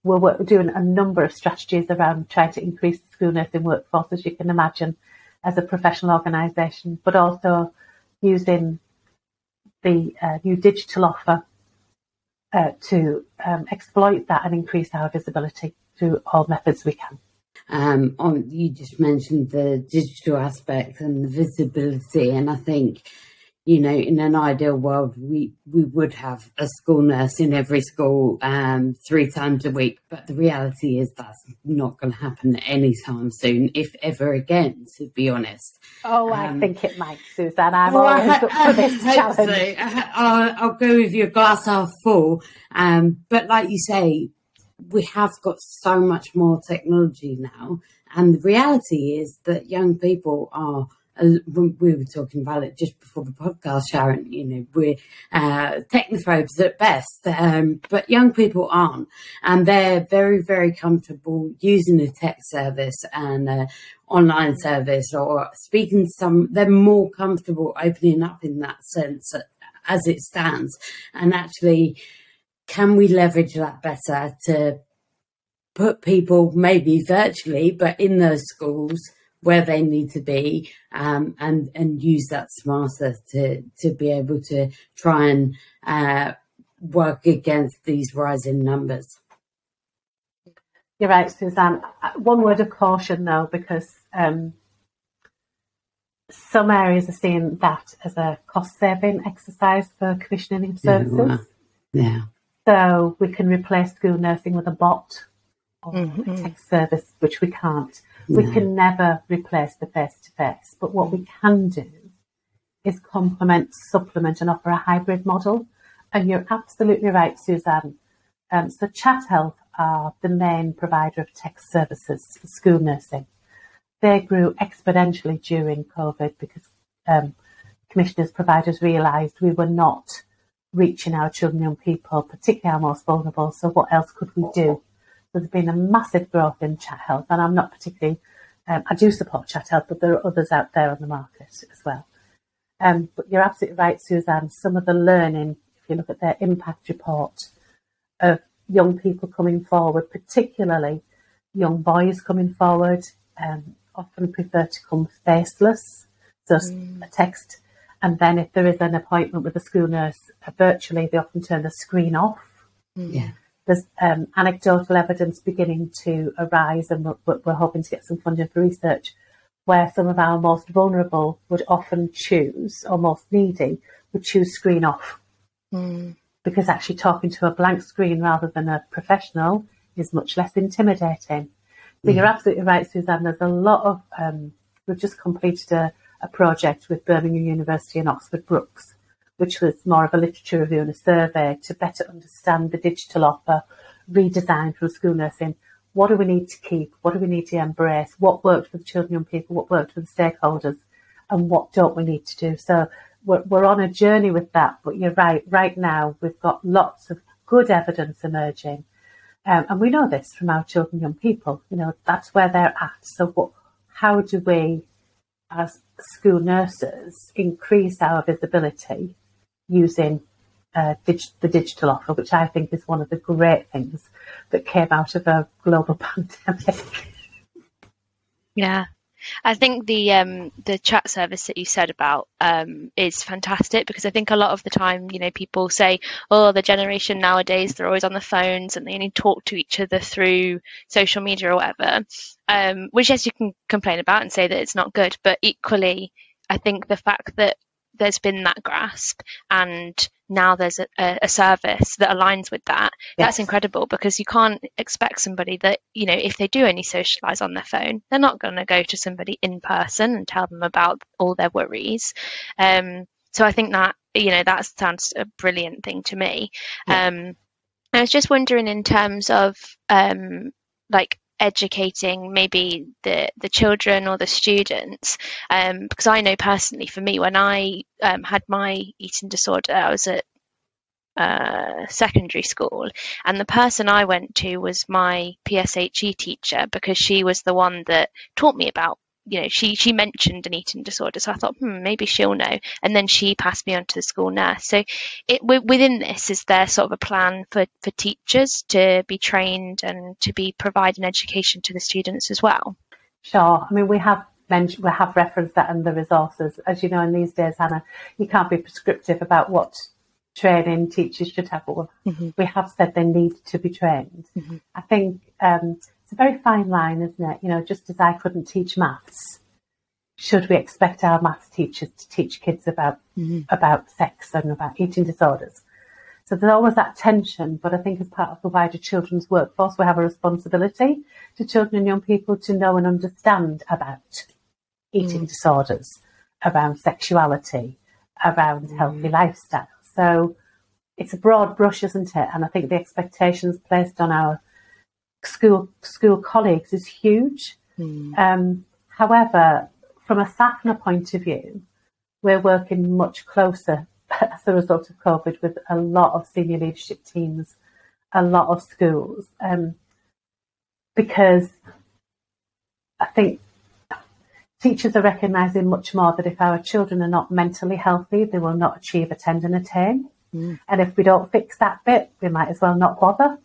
S5: we're doing a number of strategies around trying to increase the school nursing workforce, as you can imagine, as a professional organisation, but also using the uh, new digital offer uh, to um, exploit that and increase our visibility through all methods we can.
S4: Um, on, you just mentioned the digital aspect and the visibility, and I think you know, in an ideal world, we, we would have a school nurse in every school um, three times a week. But the reality is that's not going to happen anytime soon, if ever again, to be honest.
S5: Oh, um, I think it might, Suzanne. I'm well, always I, up for this I challenge. So.
S4: I'll, I'll, go with your glass half full. Um, but like you say, we have got so much more technology now. And the reality is that young people are we were talking about it just before the podcast, Sharon. You know, we're uh, technophobes at best, um, but young people aren't, and they're very, very comfortable using a tech service and uh, online service or speaking to some. They're more comfortable opening up in that sense as it stands, and actually can we leverage that better to put people maybe virtually, but in those schools where they need to be, um, and and use that smarter to to be able to try and uh, work against these rising numbers.
S5: You're right, Suzanne. Uh, one word of caution, though, because um, some areas are seeing that as a cost saving exercise for commissioning services.
S4: Yeah. yeah.
S5: So we can replace school nursing with a bot or mm-hmm. a text service, which we can't. We can never replace the face to face, but what we can do is complement, supplement, and offer a hybrid model. And you're absolutely right, Suzanne. Um, so Chat Health are the main provider of text services for school nursing. They grew exponentially during COVID because um, commissioners, providers realised we were not reaching our children young people, particularly our most vulnerable. So what else could we do? There's been a massive growth in chat health, and I'm not particularly, um, I do support chat health, but there are others out there on the market as well. Um, but you're absolutely right, Suzanne. Some of the learning, if you look at their impact report of young people coming forward, particularly young boys coming forward, um, often prefer to come faceless, just mm. a text and then if there is an appointment with a school nurse uh, virtually, they often turn the screen off.
S4: Mm. Yeah.
S5: There's um, anecdotal evidence beginning to arise, and we're, we're hoping to get some funding for research where some of our most vulnerable would often choose, or most needy, would choose screen off.
S4: Mm.
S5: Because actually talking to a blank screen rather than a professional is much less intimidating. But mm. you're absolutely right, Suzanne. There's a lot of, um, we've just completed a, a project with Birmingham University and Oxford Brookes, which was more of a literature review and a survey to better understand the digital offer redesigned for school nursing. What do we need to keep? What do we need to embrace? What worked for the children and young people? What worked for the stakeholders? And what don't we need to do? So we're, we're on a journey with that. But you're right. Right now, we've got lots of good evidence emerging. Um, and we know this from our children and young people. You know, that's where they're at. So what, how do we as school nurses increase our visibility using uh, dig- the digital offer, which I think is one of the great things that came out of a global *laughs* pandemic.
S1: Yeah, I think the um, the chat service that you said about um, is fantastic because I think a lot of the time, you know, people say, "Oh, the generation nowadays they're always on the phones and they only talk to each other through social media or whatever." Um, which, yes, you can complain about and say that it's not good, but equally, I think the fact that there's been that grasp and now there's a, a service that aligns with that yes. that's incredible because you can't expect somebody that you know if they do only socialize on their phone they're not going to go to somebody in person and tell them about all their worries um, so i think that you know that sounds a brilliant thing to me yeah. um, i was just wondering in terms of um, like educating maybe the the children or the students um, because I know personally for me when I um, had my eating disorder I was at uh, secondary school and the person I went to was my PSHE teacher because she was the one that taught me about you know, she she mentioned an eating disorder, so I thought, hmm, maybe she'll know. And then she passed me on to the school nurse. So, it within this is there sort of a plan for for teachers to be trained and to be providing education to the students as well.
S5: Sure. I mean, we have mentioned, we have referenced that in the resources. As you know, in these days, Hannah, you can't be prescriptive about what training teachers should have, but mm-hmm. we have said they need to be trained. Mm-hmm. I think um, it's a very fine line, isn't it? You know, just as I couldn't teach maths, should we expect our maths teachers to teach kids about mm-hmm. about sex and about eating disorders? So there's always that tension, but I think as part of the wider children's workforce, we have a responsibility to children and young people to know and understand about eating mm. disorders, around sexuality, around mm. healthy lifestyle. So it's a broad brush, isn't it? And I think the expectations placed on our school school colleagues is huge. Mm. Um, however, from a SAPHNA point of view, we're working much closer *laughs* as a result of COVID with a lot of senior leadership teams, a lot of schools, um, because I think teachers are recognising much more that if our children are not mentally healthy, they will not achieve attend and attain. Mm. And if we don't fix that bit, we might as well not bother.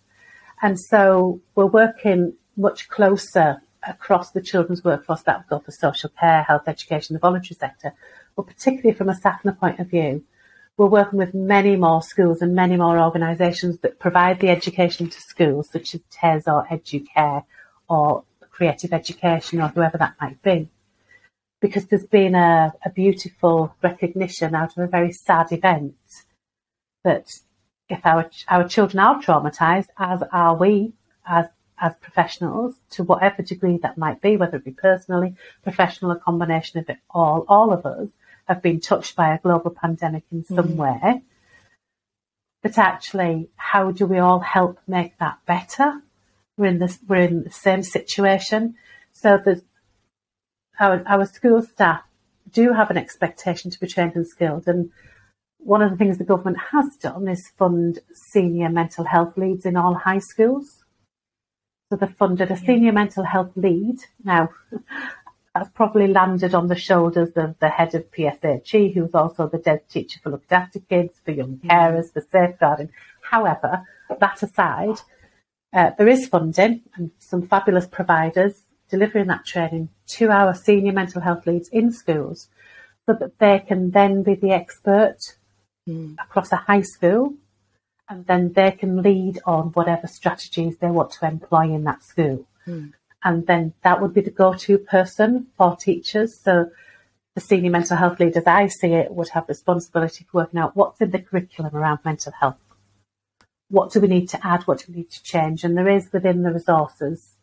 S5: And so we're working much closer across the children's workforce that would go for social care, health education, the voluntary sector, but particularly from a SAPHNA point of view, we're working with many more schools and many more organisations that provide the education to schools, such as TES or Educare or Creative Education or whoever that might be. Because there's been a, a beautiful recognition out of a very sad event that if our our children are traumatized, as are we as as professionals, to whatever degree that might be, whether it be personally, professional, a combination of it all, all of us have been touched by a global pandemic in some mm. way. But actually, how do we all help make that better? We're in this, we're in the same situation. So there's our, our school staff do have an expectation to be trained and skilled. And one of the things the government has done is fund senior mental health leads in all high schools. So they funded a senior mental health lead. Now, *laughs* that's probably landed on the shoulders of the head of PSHE, who's also the dead teacher for looked after kids, for young carers, for safeguarding. However, that aside, uh, there is funding and some fabulous providers delivering that training to our senior mental health leads in schools so that they can then be the expert mm. across a high school and then they can lead on whatever strategies they want to employ in that school. Mm. And then that would be the go-to person for teachers. So the senior mental health lead, as I see it, would have responsibility for working out what's in the curriculum around mental health. What do we need to add? What do we need to change? And there is within the resources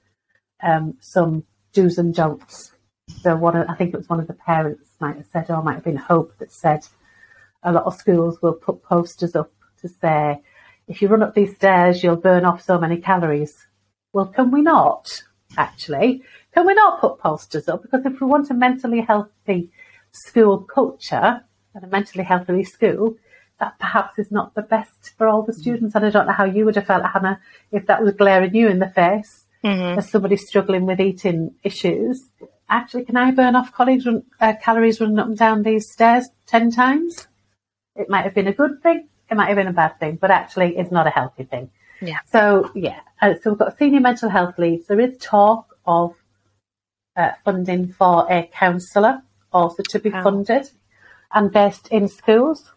S5: um, some do's and don'ts. So one, of, I think it was one of the parents might have said, or might have been Hope that said, a lot of schools will put posters up to say, if you run up these stairs, you'll burn off so many calories. Well, can we not, actually? Can we not put posters up? Because if we want a mentally healthy school culture and a mentally healthy school, that perhaps is not the best for all the students. And I don't know how you would have felt, Hannah, if that was glaring you in the face mm-hmm. as somebody struggling with eating issues. Actually, can I burn off colleagues, uh, calories running up and down these stairs 10 times? It might have been a good thing, it might have been a bad thing, but actually it's not a healthy thing.
S1: Yeah.
S5: So yeah, uh, so we've got senior mental health leads. There is talk of uh, funding for a counsellor also to be funded and based in schools.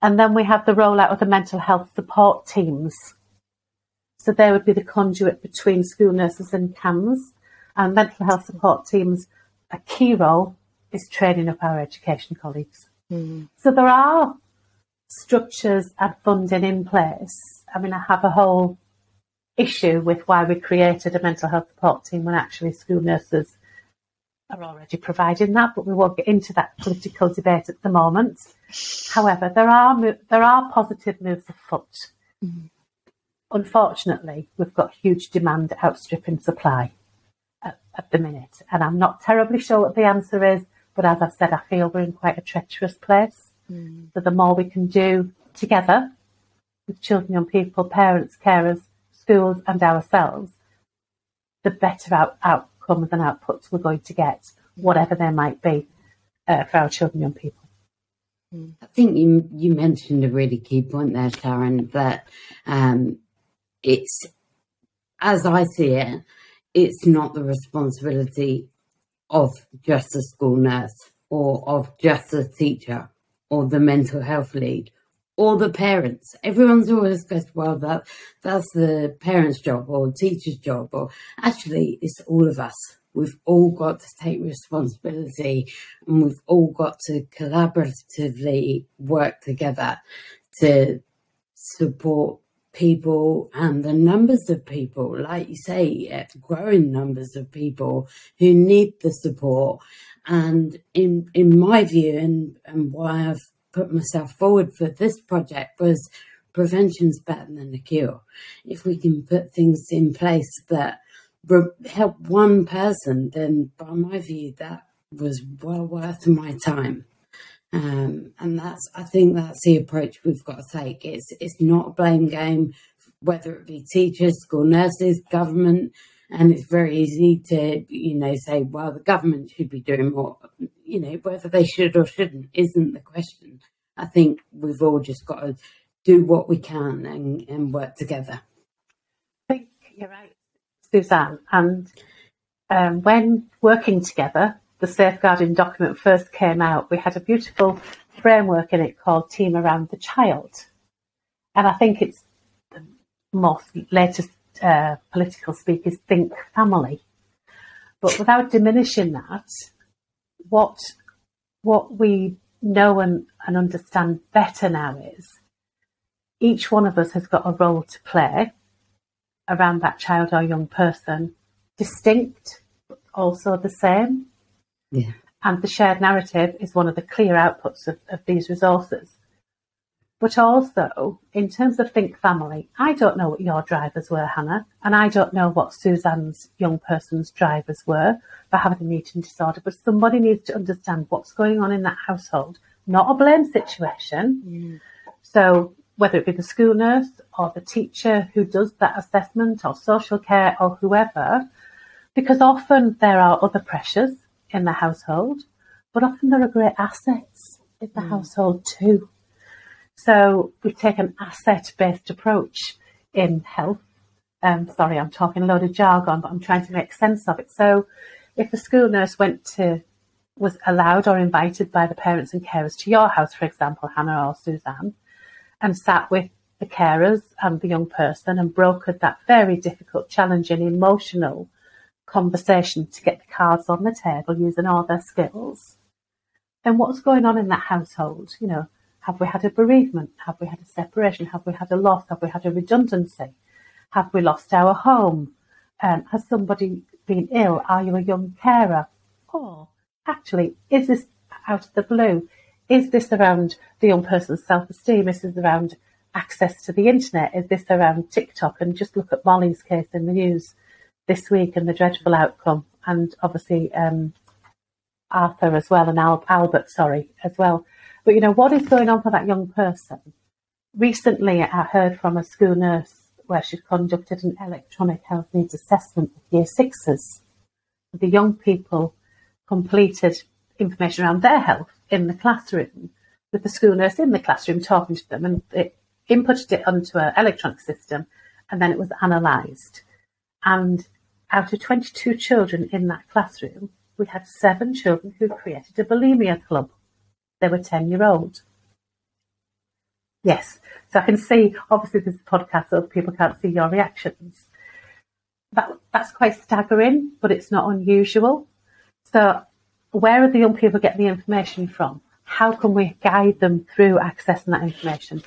S5: And then we have the rollout of the mental health support teams. So they would be the conduit between school nurses and CAMHS. And mental health support teams, a key role is training up our education colleagues. Mm. So there are structures and funding in place. I mean, I have a whole issue with why we created a mental health support team when actually school nurses are already providing that, but we won't get into that political debate at the moment. However, there are there are positive moves afoot. Mm. Unfortunately, we've got huge demand outstripping supply at, at, the minute, and I'm not terribly sure what the answer is. But as I've said, I feel we're in quite a treacherous place. Mm. So the more we can do together with children, young people, parents, carers, schools, and ourselves, the better out- outcomes and outputs we're going to get, whatever they might be, uh, for our children, young people.
S4: Mm. I think you you mentioned a really key point there, Sharon. That um, it's as I see it, it's not the responsibility of just a school nurse or of just a teacher or the mental health lead or the parents. Everyone's always goes, well, that that's the parents' job or teacher's job. Or actually, it's all of us. We've all got to take responsibility and we've all got to collaboratively work together to support people and the numbers of people, like you say, growing numbers of people who need the support. And in in my view, and, and why I've put myself forward for this project was prevention's better than a cure. If we can put things in place that help one person, then by my view, that was well worth my time. Um, and that's, I think that's the approach we've got to take. It's, it's not a blame game, whether it be teachers, school nurses, government, and it's very easy to, you know, say, well, the government should be doing more. You know, whether they should or shouldn't isn't the question. I think we've all just got to do what we can and, and work together.
S5: I think you're right, Suzanne. And um, when working together, the safeguarding document first came out, we had a beautiful framework in it called Team Around the Child. And I think it's the most latest uh, political speak is think family. But without diminishing that, what what we know and, and understand better now is each one of us has got a role to play around that child or young person, distinct, but also the same.
S4: Yeah.
S5: And the shared narrative is one of the clear outputs of, of these resources. But also, in terms of Think Family, I don't know what your drivers were, Hannah, and I don't know what Suzanne's young person's drivers were for having an eating disorder, but somebody needs to understand what's going on in that household, not a blame situation. So, whether it be the school nurse or the teacher who does that assessment or social care or whoever, because often there are other pressures in the household, but often there are great assets in the mm. household too. So we take an asset based approach in health. Um, sorry, I'm talking a load of jargon, but I'm trying to make sense of it. So if a school nurse went to, was allowed or invited by the parents and carers to your house, for example, Hannah or Suzanne, and sat with the carers and the young person and brokered that very difficult, challenging, emotional conversation to get the cards on the table using all their skills, then what's going on in that household? You know, have we had a bereavement? Have we had a separation? Have we had a loss? Have we had a redundancy? Have we lost our home? Um, has somebody been ill? Are you a young carer? Or actually, is this out of the blue? Is this around the young person's self esteem? Is this around access to the internet? Is this around TikTok? And just look at Molly's case in the news this week and the dreadful outcome, and obviously um, Arthur as well, and Al- Albert, sorry, as well. But you know, what is going on for that young person? Recently, I heard from a school nurse where she conducted an electronic health needs assessment with year sixes. The young people completed information around their health in the classroom with the school nurse in the classroom talking to them and it inputted it onto an electronic system and then it was analysed. And out of 22 children in that classroom, we had seven children who created a bulimia club. They were 10 year old. Yes, so I can see, obviously, this podcast, so people can't see your reactions. That, that's quite staggering, but it's not unusual. So, where are the young people getting the information from? How can we guide them through accessing that information?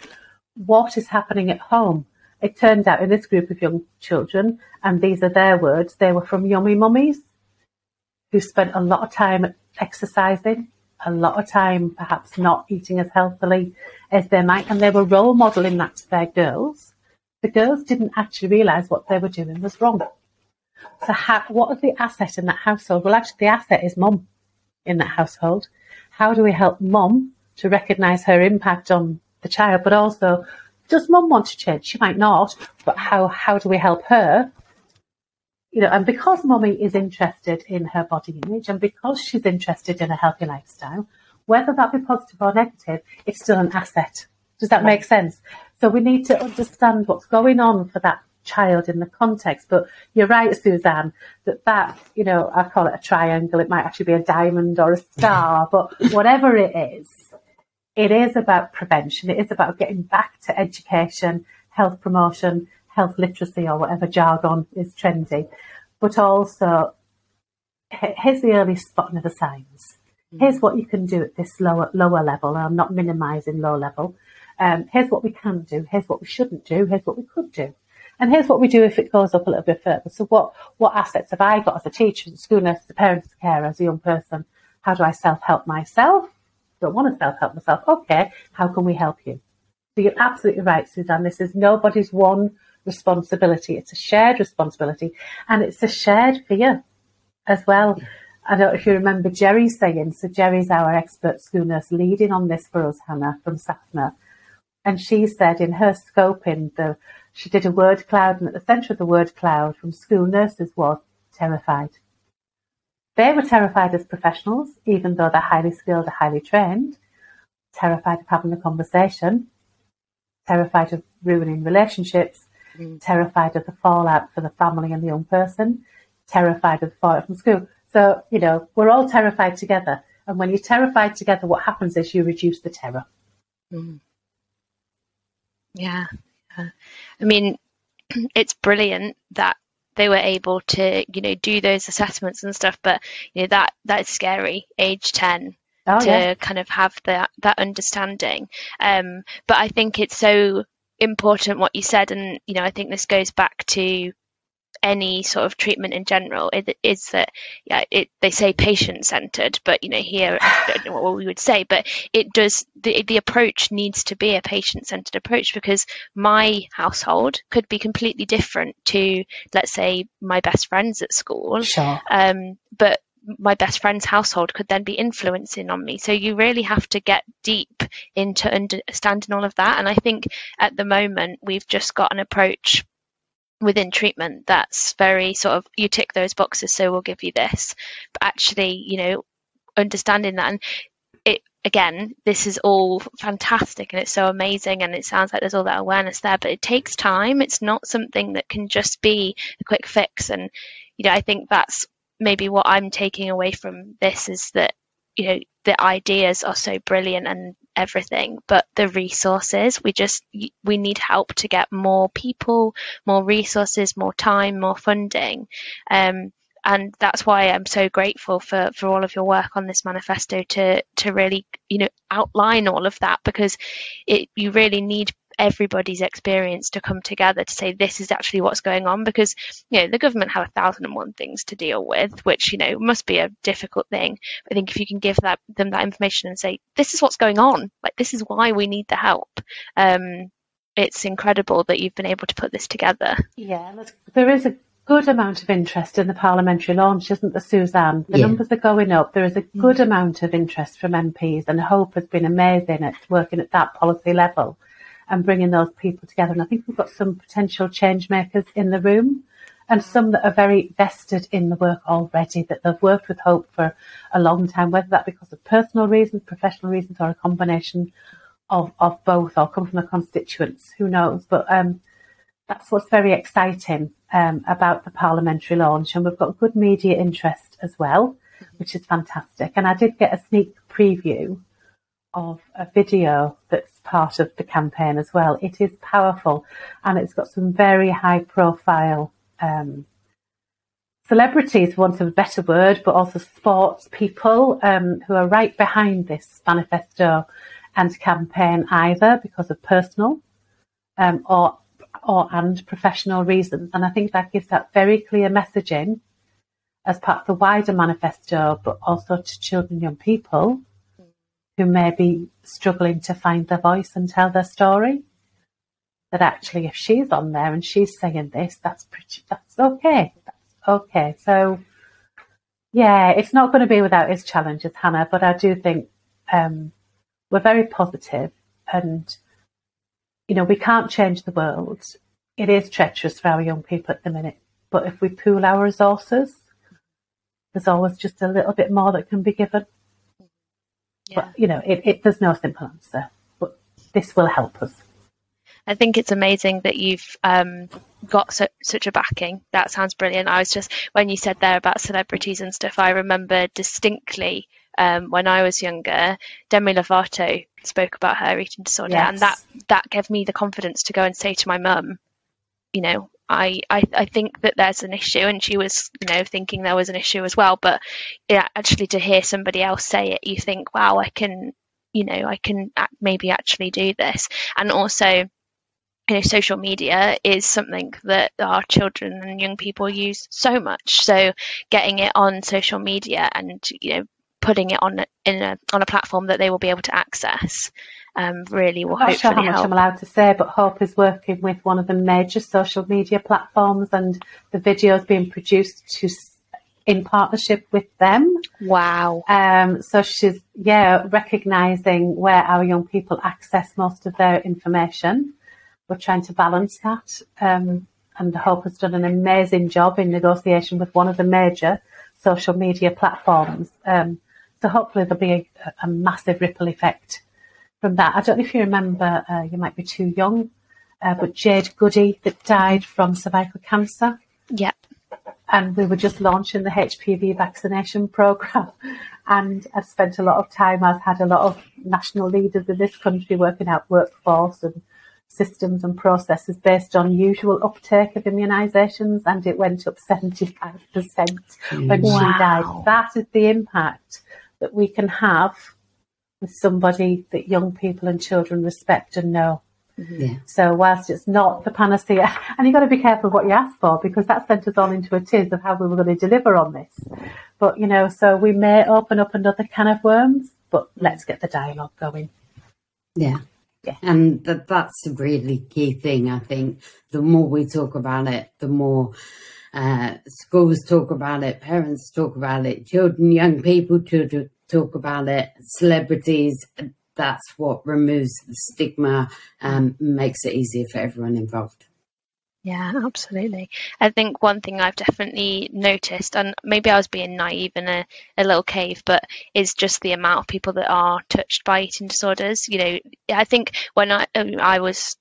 S5: What is happening at home? It turned out in this group of young children, and these are their words, they were from yummy mummies who spent a lot of time exercising, a lot of time perhaps not eating as healthily as they might, and they were role modeling that to their girls. The girls didn't actually realise what they were doing was wrong. So, how, what is the asset in that household? Well, actually, the asset is mum in that household. How do we help mum to recognise her impact on the child, but also does mum want to change? She might not, but how, how do we help her? You know, and because mummy is interested in her body image and because she's interested in a healthy lifestyle, whether that be positive or negative, it's still an asset. Does that make sense? So we need to understand what's going on for that child in the context. But you're right, Suzanne, that that, you know, I call it a triangle. It might actually be a diamond or a star, but whatever it is, it is about prevention. It is about getting back to education, health promotion, health literacy, or whatever jargon is trendy. But also, here's the early spotting of the signs. Mm. Here's what you can do at this lower lower level. I'm not minimising low level. Um, here's what we can do. Here's what we shouldn't do. Here's what we could do. And here's what we do if it goes up a little bit further. So what, what assets have I got as a teacher, as a school nurse, as a parent, as a carer, as a young person? How do I self-help myself? Don't want to self help myself. Okay, how can we help you? So you're absolutely right, Suzanne. This is nobody's one responsibility. It's a shared responsibility and it's a shared fear as well. I don't know if you remember Jerry saying, so Jerry's our expert school nurse leading on this for us, Hannah, from SAPHNA. And she said in her scoping, the, she did a word cloud and at the centre of the word cloud from school nurses was terrified. They were terrified as professionals, even though they're highly skilled, and highly trained, terrified of having the conversation, terrified of ruining relationships, mm. terrified of the fallout for the family and the young person, terrified of the fallout from school. So, you know, we're all terrified together. And when you're terrified together, what happens is you reduce the terror.
S1: Mm. Yeah. yeah. I mean, *clears throat* it's brilliant that they were able to, you know, do those assessments and stuff, but you know, that that is scary, age ten. Oh, to yeah. kind of have that that understanding. Um, but I think it's so important what you said, and you know, I think this goes back to any sort of treatment in general is that yeah it they say patient centered but you know here I don't know what we would say but it does the the approach needs to be a patient centered approach because my household could be completely different to let's say my best friends at school
S5: sure.
S1: um but my best friend's household could then be influencing on me. So you really have to get deep into understanding all of that. And I think at the moment we've just got an approach within treatment that's very sort of you tick those boxes so we'll give you this. But actually you know understanding that and it again this is all fantastic and it's so amazing and it sounds like there's all that awareness there but it takes time. It's not something that can just be a quick fix. And you know i think that's maybe what i'm taking away from this is that you know the ideas are so brilliant and everything but the resources we just we need help to get more people more resources more time more funding. Um, and that's why I'm so grateful for for all of your work on this manifesto to to really you know outline all of that because it you really need everybody's experience to come together to say this is actually what's going on because you know the government have a thousand and one things to deal with which you know must be a difficult thing i think if you can give that them that information and say this is what's going on like this is why we need the help um it's incredible that you've been able to put this together
S5: yeah there is a good amount of interest in the parliamentary launch, isn't there, Suzanne? The yeah. numbers are going up. There is a good mm. amount of interest from MPs, and Hope has been amazing at working at that policy level and bringing those people together. And I think we've got some potential change makers in the room and some that are very vested in the work already, that they've worked with Hope for a long time, whether that because of personal reasons, professional reasons, or a combination of, of both, or come from the constituents, who knows. But um, that's what's very exciting um, about the parliamentary launch. And we've got good media interest as well, which is fantastic. And I did get a sneak preview of a video that's part of the campaign as well. It is powerful and it's got some very high profile um, celebrities, for want of a better word, but also sports people um, who are right behind this manifesto and campaign either because of personal um, or or and professional reasons. And I think that gives that very clear messaging as part of the wider manifesto, but also to children and young people who may be struggling to find their voice and tell their story. That actually, if she's on there and she's saying this, that's pretty, that's okay. That's okay. So, yeah, it's not going to be without its challenges, Hannah, but I do think um, we're very positive and, you know, we can't change the world. It is treacherous for our young people at the minute, but if we pool our resources, there's always just a little bit more that can be given. Yeah. But, you know, it, it, there's no simple answer, but this will help us.
S1: I think it's amazing that you've um, got so, such a backing. That sounds brilliant. I was just, when you said there about celebrities and stuff, I remember distinctly um, when I was younger, Demi Lovato spoke about her eating disorder, yes. and that that gave me the confidence to go and say to my mum, you know, I, I, I think that there's an issue, and she was, you know, thinking there was an issue as well. But yeah, actually, to hear somebody else say it, you think, wow, I can, you know, I can maybe actually do this. And also, you know, social media is something that our children and young people use so much. So getting it on social media and you know putting it on in a on a platform that they will be able to access um, really will
S5: I'm not sure how
S1: much
S5: help. I'm allowed to say, but Hope is working with one of the major social media platforms, and the videos being produced to in partnership with them.
S1: Wow.
S5: Um, so she's yeah recognizing where our young people access most of their information. We're trying to balance that, um, and Hope has done an amazing job in negotiation with one of the major social media platforms. Um, so hopefully there'll be a, a massive ripple effect from that. I don't know if you remember, uh, you might be too young, uh, but Jade Goody that died from cervical cancer.
S1: Yeah.
S5: And we were just launching the HPV vaccination program. *laughs* And I've spent a lot of time, I've had a lot of national leaders in this country working out workforce and systems and processes based on usual uptake of immunisations, and it went up 75% when wow. she died. That is the impact that we can have with somebody that young people and children respect and know.
S4: Mm-hmm. Yeah.
S5: So whilst it's not the panacea, *laughs* and you've got to be careful what you ask for because that sent us all into a tiz of how we were going to deliver on this. But you know, so we may open up another can of worms, but let's get the dialogue going.
S4: Yeah. Yeah. And that, that's a really key thing. I think the more we talk about it, the more uh, schools talk about it, parents talk about it, children, young people to talk about it, celebrities. That's what removes the stigma and makes it easier for everyone involved.
S1: Yeah, absolutely. I think one thing I've definitely noticed, and maybe I was being naive in a, a little cave, but is just the amount of people that are touched by eating disorders. You know, I think when I um, I was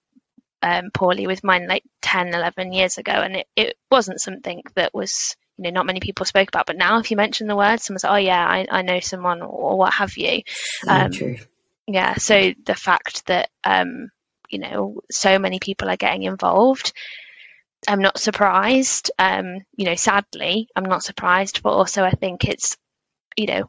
S1: um, poorly with mine like 10, 11 years ago, and it, it wasn't something that was you know not many people spoke about. But now, if you mention the word, someone's like, "Oh yeah, I, I know someone," or, what have you.
S4: Um, true.
S1: Yeah. So the fact that um, you know so many people are getting involved. I'm not surprised. Um, you know, sadly, I'm not surprised, but also I think it's, you know,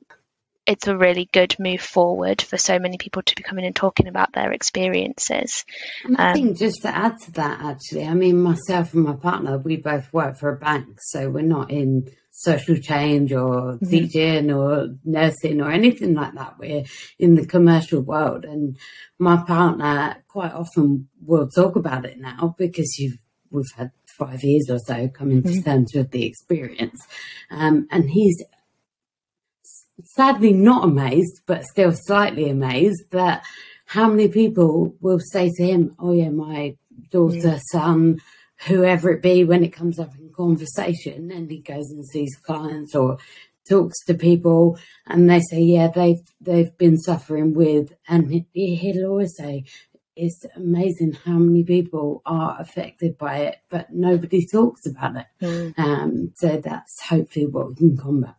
S1: it's a really good move forward for so many people to be coming and talking about their experiences.
S4: And I um, think just to add to that, actually, I mean, myself and my partner, we both work for a bank, so we're not in social change or mm-hmm. teaching or nursing or anything like that. We're in the commercial world, and my partner quite often will talk about it now because you've we've had five years or so coming to mm-hmm. terms with the experience, um, and he's sadly not amazed, but still slightly amazed that how many people will say to him, Oh, yeah, my daughter, yeah. son, whoever it be, when it comes up in conversation, and he goes and sees clients or talks to people and they say, Yeah, they've they've been suffering with and he'll always say, it's amazing how many people are affected by it, but nobody talks about it. Mm. Um, so that's hopefully what we can combat.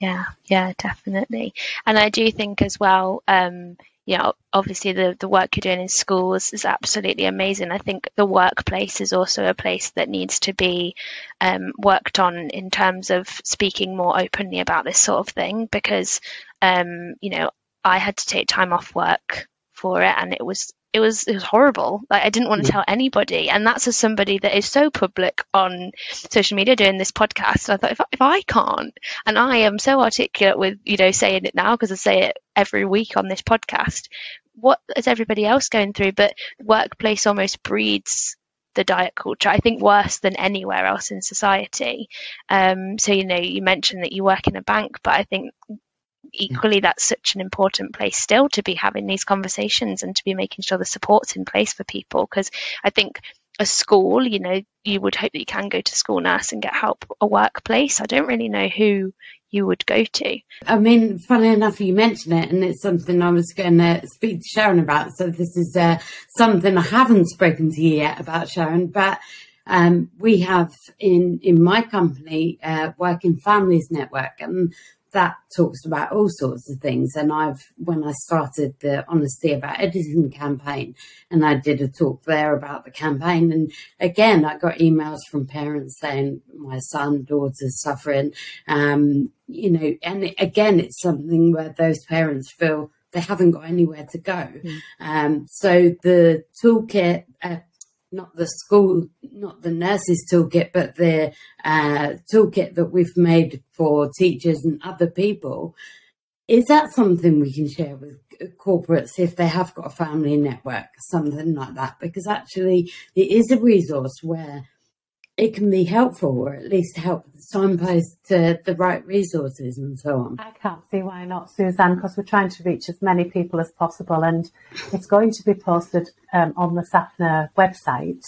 S1: Yeah, yeah, definitely. And I do think as well, um, you know, obviously the, the work you're doing in schools is absolutely amazing. I think the workplace is also a place that needs to be um, worked on in terms of speaking more openly about this sort of thing because, um, you know, I had to take time off work for it and it was it was it was horrible. Like I didn't want to tell anybody, and that's as somebody that is so public on social media doing this podcast. I thought if if I can't, and I am so articulate with you know saying it now because I say it every week on this podcast, what is everybody else going through? But workplace almost breeds the diet culture. I think worse than anywhere else in society. Um, so you know, you mentioned that you work in a bank, but I think equally that's such an important place still to be having these conversations and to be making sure the support's in place for people. Because i think a school you know you would hope that you can go to school nurse and get help a workplace. I don't really know who you would go to.
S4: I mean funny enough you mention it and it's something i was going to speak to sharon about. So this is uh, something i haven't spoken to you yet about sharon but um, we have in in my company uh, working families network and that talks about all sorts of things. And I've, when I started the Honesty About Editing campaign, and I did a talk there about the campaign. And again, I got emails from parents saying, my son, daughter's suffering. Um, you know, and again, it's something where those parents feel they haven't got anywhere to go. Mm. Um, so the toolkit, uh, not the school, not the nurses toolkit, but the uh, toolkit that we've made for teachers and other people is that something we can share with corporates if they have got a family network, something like that? Because actually, it is a resource where it can be helpful or at least help signpost to the right resources and so on.
S5: I can't see why not, Suzanne, because we're trying to reach as many people as possible and it's going to be posted um, on the SAPHNA website.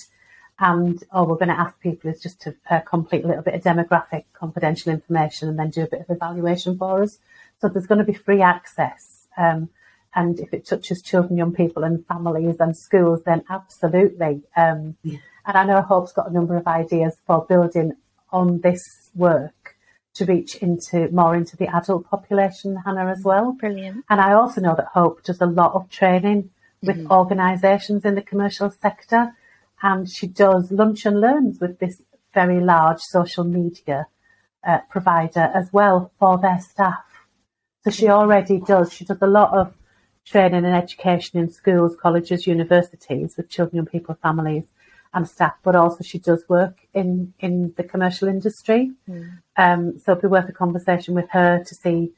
S5: And all we're going to ask people is just to uh, complete a little bit of demographic confidential information and then do a bit of evaluation for us. So there's going to be free access. Um, and if it touches children, young people, and families and schools, then absolutely. Um, yeah. And I know Hope's got a number of ideas for building on this work to reach into more into the adult population, Hannah, as well.
S1: Brilliant.
S5: And I also know that Hope does a lot of training with mm-hmm. organisations in the commercial sector, and she does lunch and learns with this very large social media uh, provider as well for their staff. So she already does. She does a lot of training and education in schools, colleges, universities with children and people, families and staff, but also she does work in, in the commercial industry. Mm. Um, so it'd be worth a conversation with her to see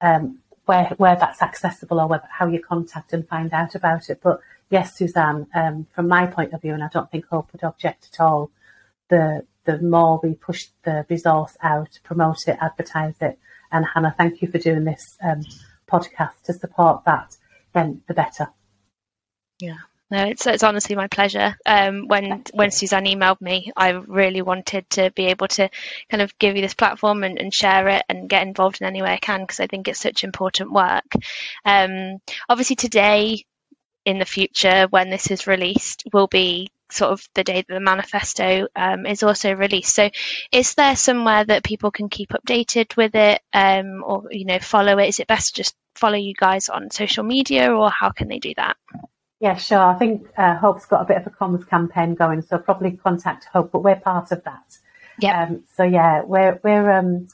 S5: um, where where that's accessible or whether, how you contact and find out about it. But yes, Suzanne, um, from my point of view, and I don't think Hope would object at all, the the more we push the resource out, promote it, advertise it, and Hannah, thank you for doing this um, podcast to support that, then the better.
S1: Yeah. No, it's it's honestly my pleasure. Um, when when Suzanne emailed me, I really wanted to be able to kind of give you this platform and, and share it and get involved in any way I can because I think it's such important work. Um, obviously, today in the future, when this is released, will be sort of the day that the manifesto um, is also released. So, is there somewhere that people can keep updated with it, um, or you know, follow it? Is it best to just follow you guys on social media, or how can they do that?
S5: Yeah, sure. I think uh, Hope's got a bit of a comms campaign going, so probably contact Hope, but we're part of that.
S1: Yeah.
S5: Um, so yeah, we're we're um,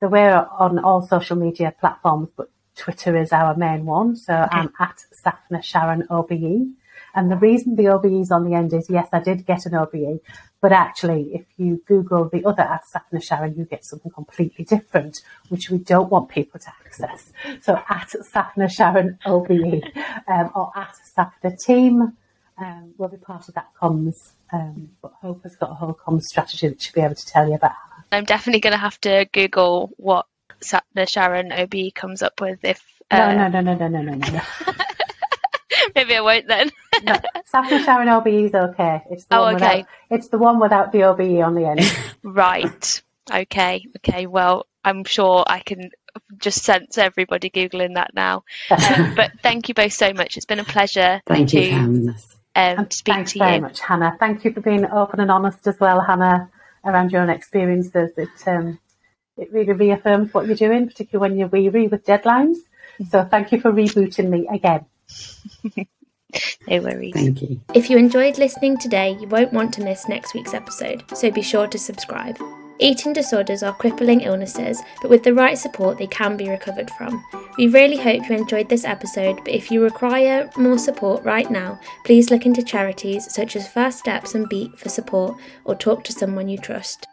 S5: so we're on all social media platforms, but Twitter is our main one. So okay. I'm at SAPHNA Sharon OBE. And the reason the OBE is on the end is yes, I did get an OBE, but actually, if you Google the other at SAPHNA Sharon, you get something completely different, which we don't want people to access. So at SAPHNA Sharon OBE um, or at SAPHNA Team, um, will be part of that comms. Um, but Hope has got a whole comms strategy that she'll be able to tell you about.
S1: I'm definitely going to have to Google what SAPHNA Sharon OBE comes up with if.
S5: Uh... No, no, no, no, no, no, no, *laughs* no. *laughs*
S1: Maybe I won't then.
S5: no, SAPHNA Sharon OBE is okay. It's the oh, one okay. Without, it's the one without the OBE on the end. *laughs*
S1: right. Okay. Okay. Well, I'm sure I can just sense everybody googling that now. Um, *laughs* but thank you both so much. It's been a pleasure.
S4: Thank to, you for having us.
S1: Um, to speak
S5: Thanks
S1: to
S5: very
S1: you.
S5: much, Hannah. Thank you for being open and honest as well, Hannah, around your own experiences. It um, it really reaffirms what you're doing, particularly when you're weary with deadlines. So thank you for rebooting me again. *laughs*
S1: no worries.
S4: Thank you.
S3: If you enjoyed listening today, you won't want to miss next week's episode, so be sure to subscribe. Eating disorders are crippling illnesses, but with the right support, they can be recovered from. We really hope you enjoyed this episode, but if you require more support right now, please look into charities such as First Steps and Beat for support or talk to someone you trust.